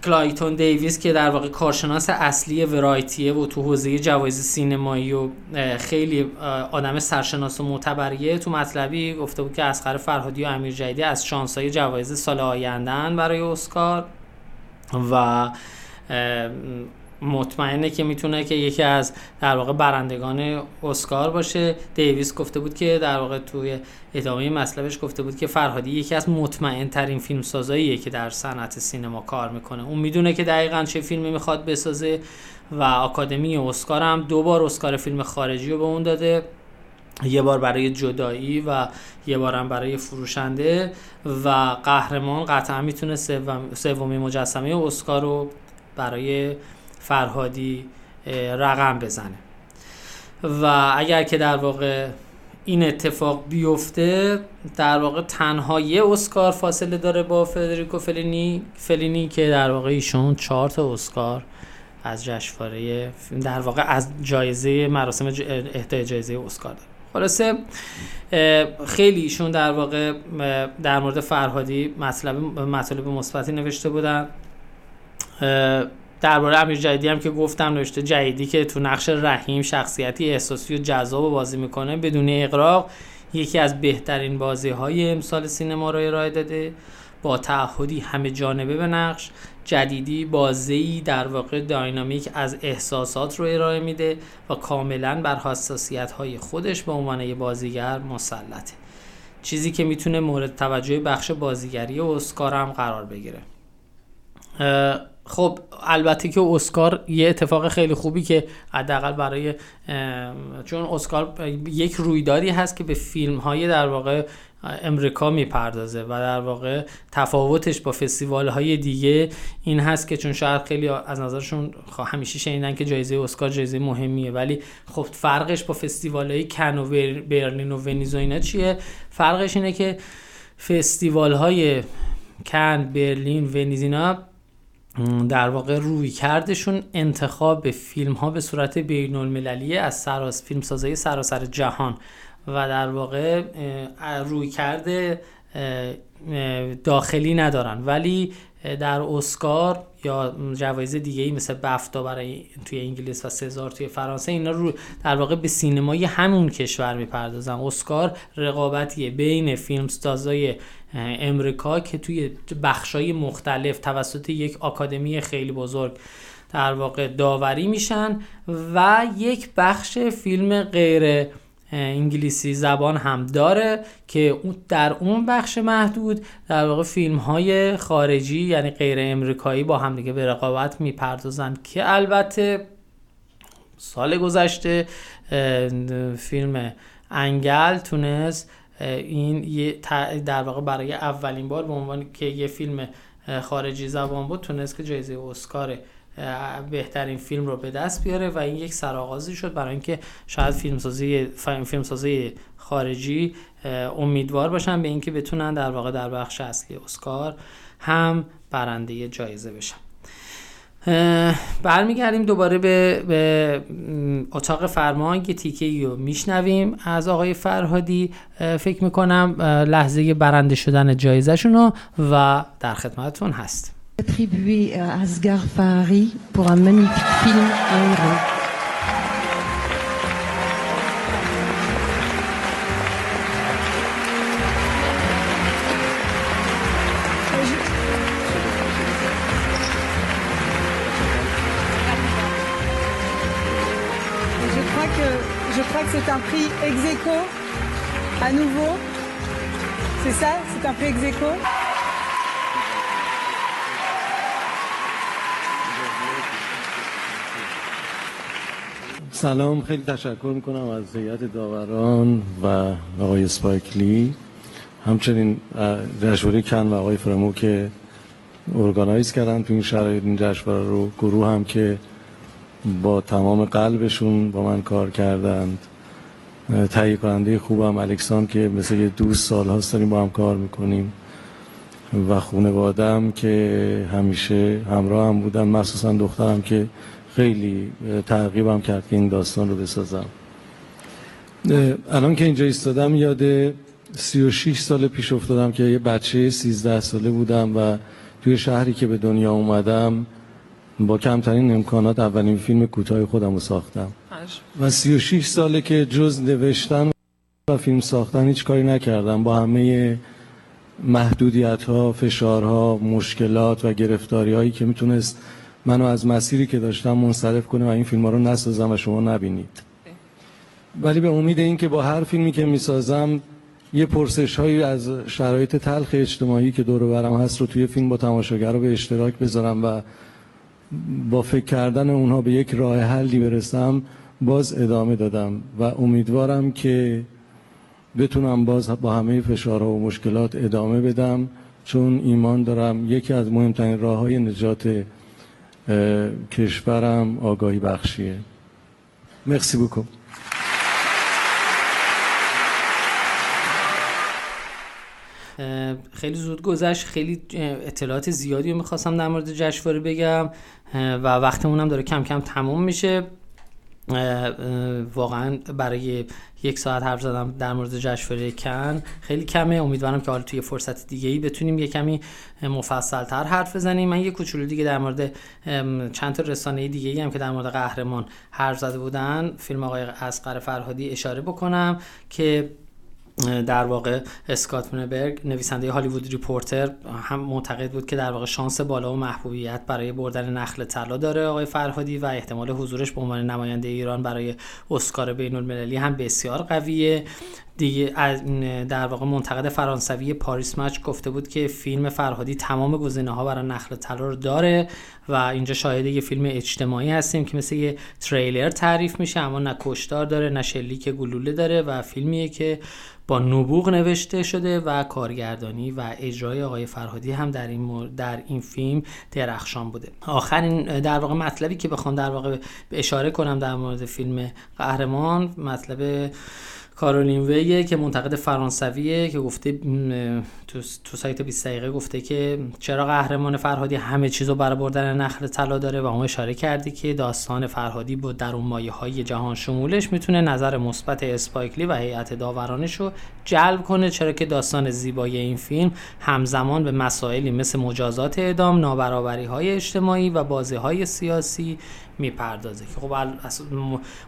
کلایتون دیویس که در واقع کارشناس اصلی Variety ه و تو حوزه جوایز سینمایی و خیلی آدم سرشناس و معتبریه تو مطلبی گفته بود که اصغر فرهادی و امیر جدیدی از شانسای جوایز سال آیندن برای اسکار و مطمئنه که می‌تونه که یکی از در واقع برندگان اسکار باشه. دیویس گفته بود که در واقع توی ادامه مطلبش گفته بود که فرهادی یکی از مطمئن ترین فیلم سازاییه که در صنعت سینما کار می‌کنه. اون می‌دونه که دقیقا چه فیلمی می‌خواد بسازه و آکادمی اسکار هم دو بار اسکار فیلم خارجی رو به اون داده. یه بار برای جدایی و یه بار هم برای فروشنده و قهرمان قطعا می‌تونه سومین مجسمه اسکار رو برای فرهادی رقم بزنه. و اگر که در واقع این اتفاق بیفته در واقع تنها یه اسکار فاصله داره با فدریکو فلینی فلینی که در واقع ایشون چهار تا اسکار از جشنواره در واقع از جایزه مراسم اهدای جایزه اسکار داره. خلاصه خیلی ایشون در واقع در مورد فرهادی مطلب مطالب مثبتی نوشته بودن. درباره امیر جدیدی هم که گفتم نوشته جدیدی که تو نقش رحیم شخصیتی احساسی و جذاب بازی می‌کنه بدون اقراق یکی از بهترین بازی های امسال سینما رو ارائه داده. با تعهدی همه جانبه به نقش جدیدی بازی در واقع داینامیک از احساسات رو ارائه میده و کاملا بر حساسیت های خودش به عنوان بازیگر مسلطه. چیزی که می‌تونه مورد توجه بخش بازیگری اسکار هم قرار بگیره. خب البته که اسکار یه اتفاق خیلی خوبی که حداقل برای چون اسکار یک رویدادی هست که به فیلم های در واقع امریکا می‌پردازه و در واقع تفاوتش با فستیوال های دیگه این هست که چون شاید خیلی از نظرشون همیشه شنیدن که جایزه اسکار جایزه مهمیه ولی خب فرقش با فستیوال های کن و برلین و ونیز و اینا چیه؟ فرقش اینه که فستیوال های کن برلین ونیز اینا در واقع روی کردشون انتخاب فیلم ها به صورت بین المللی از سراس فیلم سازای سراسر جهان و در واقع روی کرده داخلی ندارن. ولی در اسکار یا جوایز دیگه ای مثل بفتا برای توی انگلیس و سزار توی فرانسه اینا رو در واقع به سینمای همون کشور می‌پردازن. اسکار رقابتیه بین فیلمسازای امریکا که توی بخشای مختلف توسط یک آکادمی خیلی بزرگ در واقع داوری میشن و یک بخش فیلم غیر انگلیسی زبان هم داره که در اون بخش محدود در واقع فیلم های خارجی یعنی غیر امریکایی با هم دیگه به رقابت می‌پردازن که البته سال گذشته فیلم انگل تونست این در واقع برای اولین بار به عنوان که یه فیلم خارجی زبان بود تونست که جایزه اسکار بهترین فیلم رو به دست بیاره و این یک سرآغازی شد برای اینکه شاید فیلمسازی فیلمسازی خارجی امیدوار باشن به اینکه بتونن در واقع در بخش اصلی اسکار هم برنده جایزه بشن. برمیگردیم دوباره به, به اتاق فرمان یه تیکه رو میشنویم. از آقای فرهادی فکر می‌کنم لحظه برنده شدن جایزه رو و در خدمتتون هست attribué à Asghar Fahari pour un magnifique film en. Je crois que c'est un prix ex aequo à nouveau. C'est ça? C'est un prix ex aequo? سلام خیلی تشکر می‌کنم از هیئت داوران و آقای سپایکلی همچنین جشنواره کن و آقای فرمو که ارگانایز کردن تو این شرایط این جشنواره رو گروه هم که با تمام قلبشون با من کار کردند. تهیه کننده خوبم الکسان که مثل یه سال هاست داریم با هم کار می‌کنیم. و خانوادم که همیشه همراه هم بودن مخصوصا دخترم که خیلی تعقیبم کرد که این داستان رو بسازم. الان که اینجا ایستادم یاد 36 سال پیش افتادم که یه بچه 13 ساله بودم و توی شهری که به دنیا اومدم با کمترین امکانات اولین فیلم کوتاه خودم رو ساختم. و 36 ساله که جز نوشتن و فیلم ساختن هیچ کاری نکردم. با همه محدودیت ها، فشارها، مشکلات و گرفتاری هایی که می‌تونست منو از مسیری که داشتم منصرف کنه و این فیلم ها رو نسازم و شما نبینید. ولی به امید این که با هر فیلمی که می‌سازم یه پرسش هایی از شرایط تلخ اجتماعی که دور برم هست رو توی فیلم با تماشاگر رو به اشتراک بذارم و با فکر کردن اونها به یک راه حلی برسم باز ادامه دادم و امیدوارم که بتونم باز با همه فشارها و مشکلات ادامه بدم چون ایمان دارم یکی از مهمترین راه های نجات کشورم آگاهی بخشیه. مرسی بکن خیلی زود گذشت. خیلی اطلاعات زیادی رو می‌خواستم در مورد جشنواره بگم. و وقتمونم داره کم کم تموم میشه. واقعا برای یک ساعت حرف زدم در مورد جشنواره کن. خیلی کمه. امیدوارم که حالا توی فرصت دیگه ای بتونیم یه کمی مفصل تر حرف بزنیم. من یه کوچولو دیگه در مورد چند تا رسانه دیگه ای هم که در مورد قهرمان حرف زده بودن فیلم آقای اصغر فرهادی اشاره بکنم که در واقع اسکات فاینبرگ نویسنده Hollywood Reporter هم معتقد بود که در واقع شانس بالا و محبوبیت برای بردن نخل طلا داره آقای فرهادی و احتمال حضورش به عنوان نماینده ایران برای اسکار بین المللی هم بسیار قویه. دیگه در واقع منتقد فرانسوی Paris Match گفته بود که فیلم فرهادی تمام گزینه ها برای نخل طلا رو داره و اینجا شاهد یه فیلم اجتماعی هستیم که مثل یه تریلر تعریف میشه اما نه کشتار داره نه شلیک گلوله داره و فیلمیه که با نبوغ نوشته شده و کارگردانی و اجرای آقای فرهادی هم در این, در این فیلم درخشان بوده. آخرین در واقع مطلبی که بخوام در واقع اشاره کنم در مورد فیلم قهرمان مطلب کارولین ویه که منتقد فرانسویه که گفته تو, تو سایت 20 دقیقه گفته که چرا قهرمان فرهادی همه چیزو برای بردن نخل طلا داره و اون اشاره کردی که داستان فرهادی با درون مایه های جهان شمولش می‌تونه نظر مثبت اسپایکلی و هیئت داورانش رو جلب کنه چرا که داستان زیبای این فیلم همزمان به مسائلی مثل مجازات اعدام، نابرابری های اجتماعی و بازی های سیاسی می‌پردازه که خب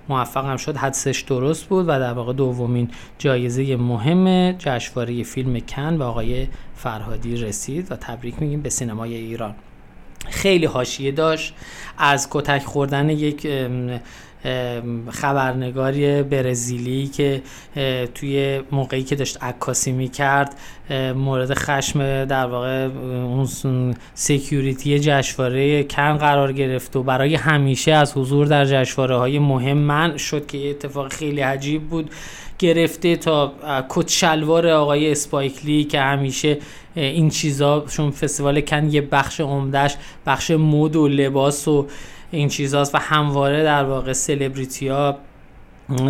موفق هم شد حدسش درست بود و در واقع دومین جایزه مهم جشنواره فیلم کن به آقای فرهادی رسید و تبریک میگیم به سینمای ایران. خیلی حاشیه داشت. از کتک خوردن یک خبرنگاری برزیلی که توی موقعی که داشت عکاسی می‌کرد مورد خشم در واقع اون سکیوریتی جشنواره کن قرار گرفت و برای همیشه از حضور در جشنواره های مهم من شد که اتفاق خیلی عجیب بود. گرفته تا کت شلوار آقای اسپایکلی که همیشه این چیزا چون فستیوال کن یه بخش عمدهش بخش مود و لباس و این چیزاست و همواره در واقع سلبریتی ها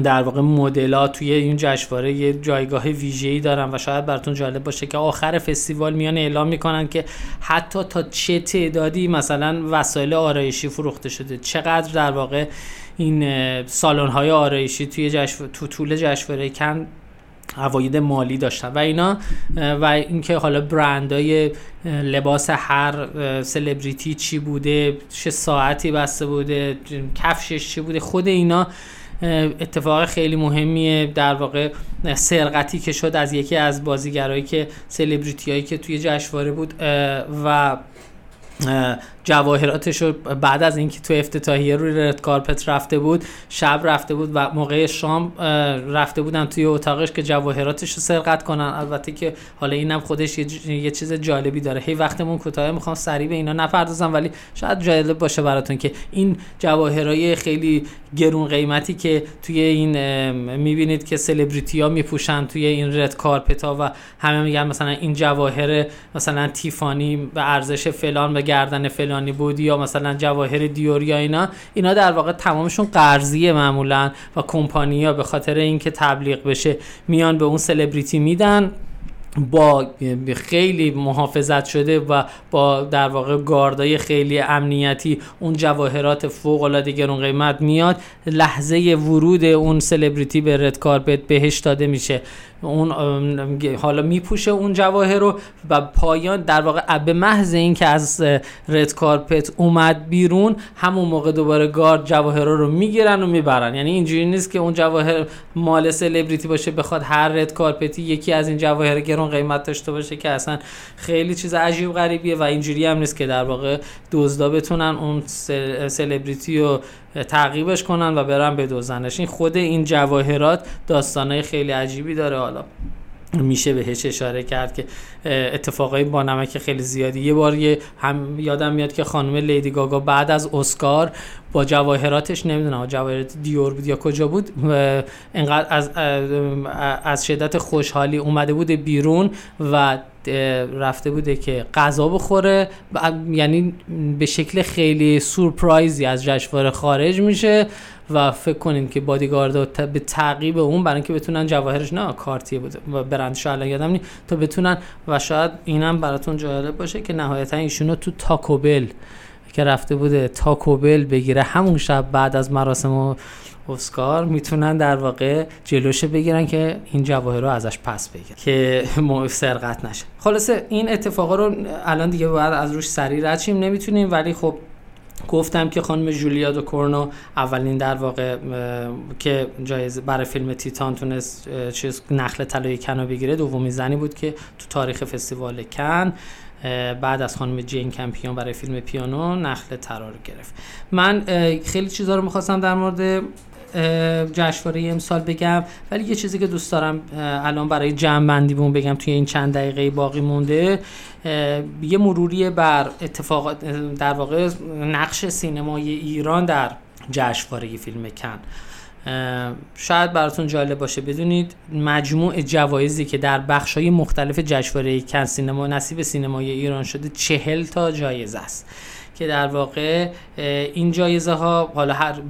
در واقع مدل توی این جشنواره یه جایگاه ویژه‌ای دارن و شاید براتون جالب باشه که آخر فستیوال میان اعلام می‌کنن که حتی تا چه تعدادی مثلا وسایل آرایشی فروخته شده چقدر در واقع این سالن های آرایشی توی جشن تو طول جشنواره کن عواید مالی داشتن. و اینا و اینکه حالا برندای لباس هر سلبریتی چی بوده چه ساعتی بسته بوده کفشش چی بوده خود اینا اتفاق خیلی مهمیه. در واقع سرقتی که شد از یکی از بازیگرایی که سلبریتی هایی که توی جشنواره بود و جواهراتش رو بعد از اینکه تو افتتاحیه روی رد کارپت رفته بود شب رفته بود و موقع شام رفته بودن توی اتاقش که جواهراتش رو سرقت کنن. البته که حالا اینم خودش یه, چیز جالبی داره. هی وقتمون کوتاه می‌خوام سریع به اینا نپردازم ولی شاید جالب باشه براتون که این جواهرای خیلی گرون قیمتی که توی این می‌بینید که سلبریتی ها میپوشن توی این رد کارپت و همه میگن مثلا این جواهر مثلا تیفانی به ارزش فلان به گردن فلان فلانی بود یا مثلا جواهر دیور یا اینا اینا در واقع تمامشون قرضیه معمولا و کمپانیا به خاطر اینکه تبلیغ بشه میان به اون سلبریتی میدن با خیلی محافظت شده و با در واقع گاردای خیلی امنیتی اون جواهرات فوق العاده گرون قیمت میاد لحظه ورود اون سلبریتی به رد کارپت بهش داده میشه. اون حالا میپوشه اون جواهر رو و پایان در واقع به محض اینکه از رد کارپت اومد بیرون همون موقع دوباره گارد جواهر رو می‌گیرن و می‌برن. یعنی اینجوری نیست که اون جواهر مال سلبریتی باشه بخواد هر رد کارپتی یکی از این جواهر گرون قیمت داشته باشه که اصلا خیلی چیز عجیب غریبیه و اینجوری هم نیست که در واقع دزدا بتونن اون سلبریتی رو تعقیبش کنن و برن بدوزنش این خود این جواهرات داستانهای خیلی عجیبی داره. حالا میشه بهش اشاره کرد که اتفاقای با نمک خیلی زیادی. یه بار یه هم یادم میاد که خانم لیدی گاگا بعد از اسکار با جواهراتش نمی‌دونم جواهرات دیور بود یا کجا بود انقدر از از شدت خوشحالی اومده بوده بیرون و رفته بوده که غذا بخوره. یعنی به شکل خیلی سورپرایزی از جشنواره خارج میشه و فکر کنین که بادیگارد به تعقیب اون برای اینکه بتونن جواهرش نه کارتیه بوده و برندش الان یادم نی تا بتونن و شاید اینم براتون جالب باشه که نهایتا ایشونو تو تاکوبل که رفته بوده تاکوبل بگیره همون شب بعد از مراسم اسکار می‌تونن در واقع جلوش بگیرن که این جواهر رو ازش پس بگیرن. که سرقت نشه. خلاصه این اتفاقا رو الان دیگه باید از روش سریع رد نمی‌تونیم. ولی خب گفتم که خانم جولیا دو کورنو اولین در واقع که جایزه برای فیلم تیتان تونست چیز نخل طلای کن بگیره دومین زنی بود که تو تاریخ فستیوال کن بعد از خانم جین کمپیون برای فیلم پیانو نخل رو گرفت. من خیلی چیزا رو می‌خواستم در مورد جشنواره امسال بگم. ولی یه چیزی که دوست دارم الان برای جمع بندی بون بگم توی این چند دقیقه باقی مونده. یه مروری بر اتفاقات در واقع نقش سینمای ایران در جشنواره فیلم کن. شاید براتون جالب باشه. بدونید مجموع جوایزی که در بخش‌های مختلف جشنواره کن سینما نصیب سینمای ایران شده چهل تا جایزه است. که در واقع این جایزه ها حالا هر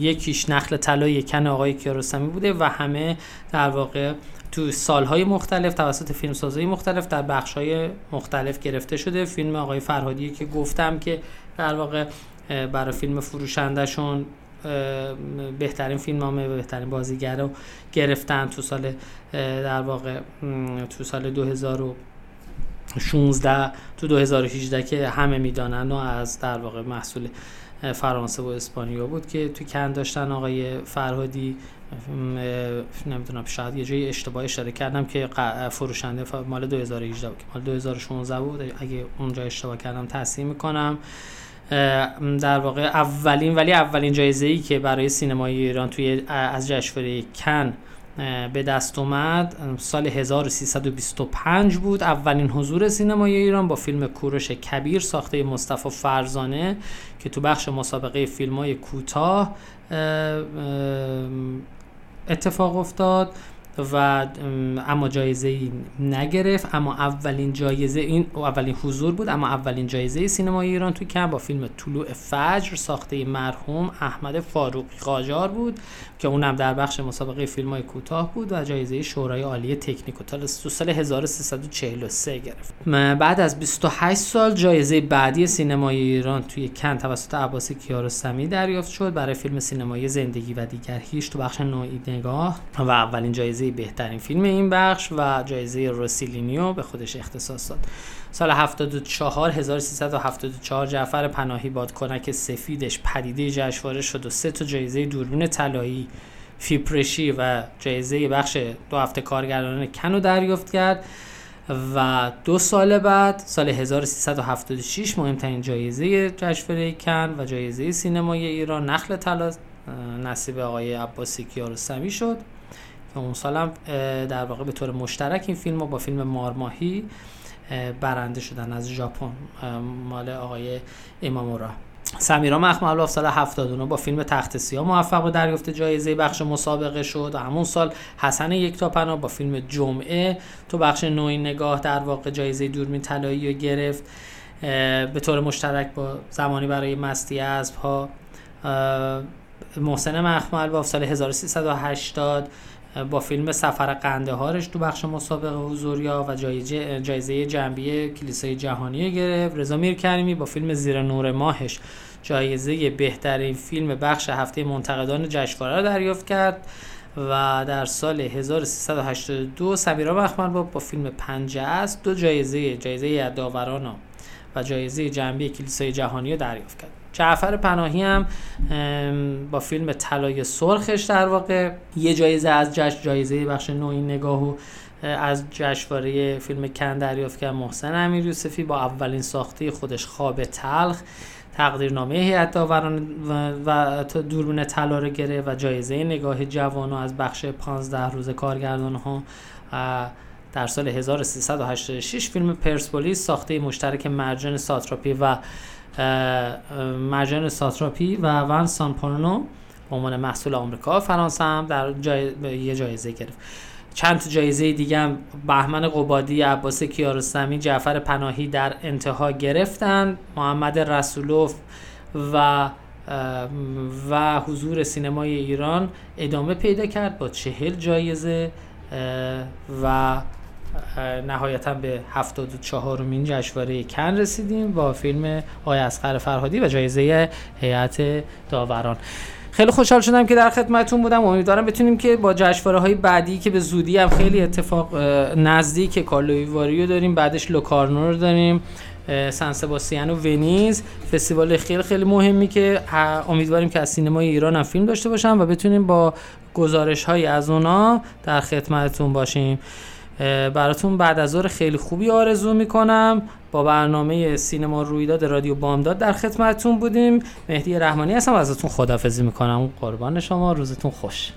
یکیش نخل طلای کن آقای کیارستمی بوده و همه در واقع تو سالهای مختلف توسط فیلمسازهای مختلف در بخشهای مختلف گرفته شده. فیلم آقای فرهادی که گفتم که در واقع برای فیلم فروشندهشون بهترین فیلم و بهترین بازیگر رو گرفتن تو سال در واقع تو سال 2016 تو 2018 که همه می‌دانن و از در واقع محصول فرانسه و اسپانیا بود که تو کن داشتن آقای فرهادی نمی‌دونم شاید یه جایی اشتباه اشاره کردم که فروشنده مال 2018 بود مال 2016 بود. اگه اونجا اشتباه کردم تصحیح می‌کنم. در واقع اولین ولی اولین جایزه ای که برای سینمای ایران توی از جشنواره کن به دست اومد. سال 1325 بود. اولین حضور سینمای ایران با فیلم کوروش کبیر ساخته مصطفی فرزانه که تو بخش مسابقه فیلم های کوتاه اتفاق افتاد. و اما جایزه ای نگرفت اما اولین جایزه این اولین حضور بود اما اولین جایزه سینمای ایران تو کم با فیلم طلوع فجر ساخته مرحوم احمد فاروقی قاجار بود که اونم در بخش مسابقه فیلم های کوتاه بود و جایزه شورای عالی تکنیک و تو سال 1343 گرفت. بعد از 28 سال جایزه بعدی سینمای ایران توی کن توسط عباس کیارستمی دریافت شد. برای فیلم سینمایی زندگی و دیگر هیچ تو بخش نوعی نگاه و اولین جایزه بهترین فیلم این بخش و جایزه روسیلینیو به خودش اختصاص داد. سال 74 1374 جعفر پناهی بادکنک سفیدش پدیده جشنواره شد و سه تا جایزه دوربین طلایی فیپرشی و جایزه بخش دو هفته کارگردان کنو دریافت کرد و دو سال بعد سال 1376 مهمترین جایزه جشنواره کن و جایزه سینمای ایران نخل طلا نصیب آقای عباسی کیارستمی شد. اون سالم در واقع به طور مشترک این فیلم رو با فیلم مارماهی برنده شدن از ژاپن مال آقای امامورا سمیرا مخمل سال 79 با فیلم تخت سیاه موفق به دریافت جایزه بخش مسابقه شد. و همون سال حسن یکتاپنا با فیلم جمعه تو بخش نوعی نگاه در واقع جایزه دوربین طلایی رو گرفت. به طور مشترک با زمانی برای مستی اسب ها محسن مخمل با سال 1380 با فیلم سفر قندهارش تو بخش مسابقه حضوریا و جایزه جایزه جنبی کلیسای جهانی گرفت. رضا میرکریمی با فیلم زیر نور ماهش جایزه بهترین فیلم بخش هفته منتقدان جشنواره را دریافت کرد و در سال 1382 سمیرا مخمل با, با فیلم پنجه است دو جایزه جایزه یداوران و جایزه جنبی کلیسای جهانی دریافت کرد. جعفر پناهی هم با فیلم طلای سرخش در واقع. یه جایزه از جشن جایزه بخش نوعی نگاه و از جشنواره فیلم کن دریافت کرد محسن امیر یوسفی با اولین ساخته خودش خواب تلخ. تقدیرنامه هیئت داوران و دوربین طلا رو گرفت و جایزه نگاه جوانو از بخش 15 روز کارگردان ها در سال 1386 فیلم پرسپولیس ساخته مشترک مرجان ساتراپی و مرجان ساتراپی و ون سانپانو به عنوان محصول آمریکا فرانسه هم در جای... یه جایزه گرفت. چند تا جایزه دیگه هم بهمن قبادی عباس کیارستمی جعفر پناهی در انتها گرفتن. محمد رسولوف و و حضور سینمای ایران ادامه پیدا کرد با چهل جایزه و نهایتا به 74 مین جشنواره کن رسیدیم با فیلم آقای اسقر فرهادی و جایزه هیئت داوران. خیلی خوشحال شدم که در خدمتتون بودم. امیدوارم بتونیم که با جشنواره های بعدی که به زودی هم خیلی اتفاق نزدیک کارلوی داریم بعدش لوکارنو رو داریم سان سباستیان و ونیز. فستیوال خیلی خیلی مهمی که امیدواریم که از سینمای ایران هم فیلم داشته باشم و بتونیم با گزارش های از اونا در خدمتتون باشیم. براتون بعد از ظهر خیلی خوبی آرزو می‌کنم. با برنامه سینما رویداد رادیو بامداد در خدمتتون بودیم. مهدی رحمانی هستم. ازتون خدافزی می‌کنم. قربان شما. روزتون خوش.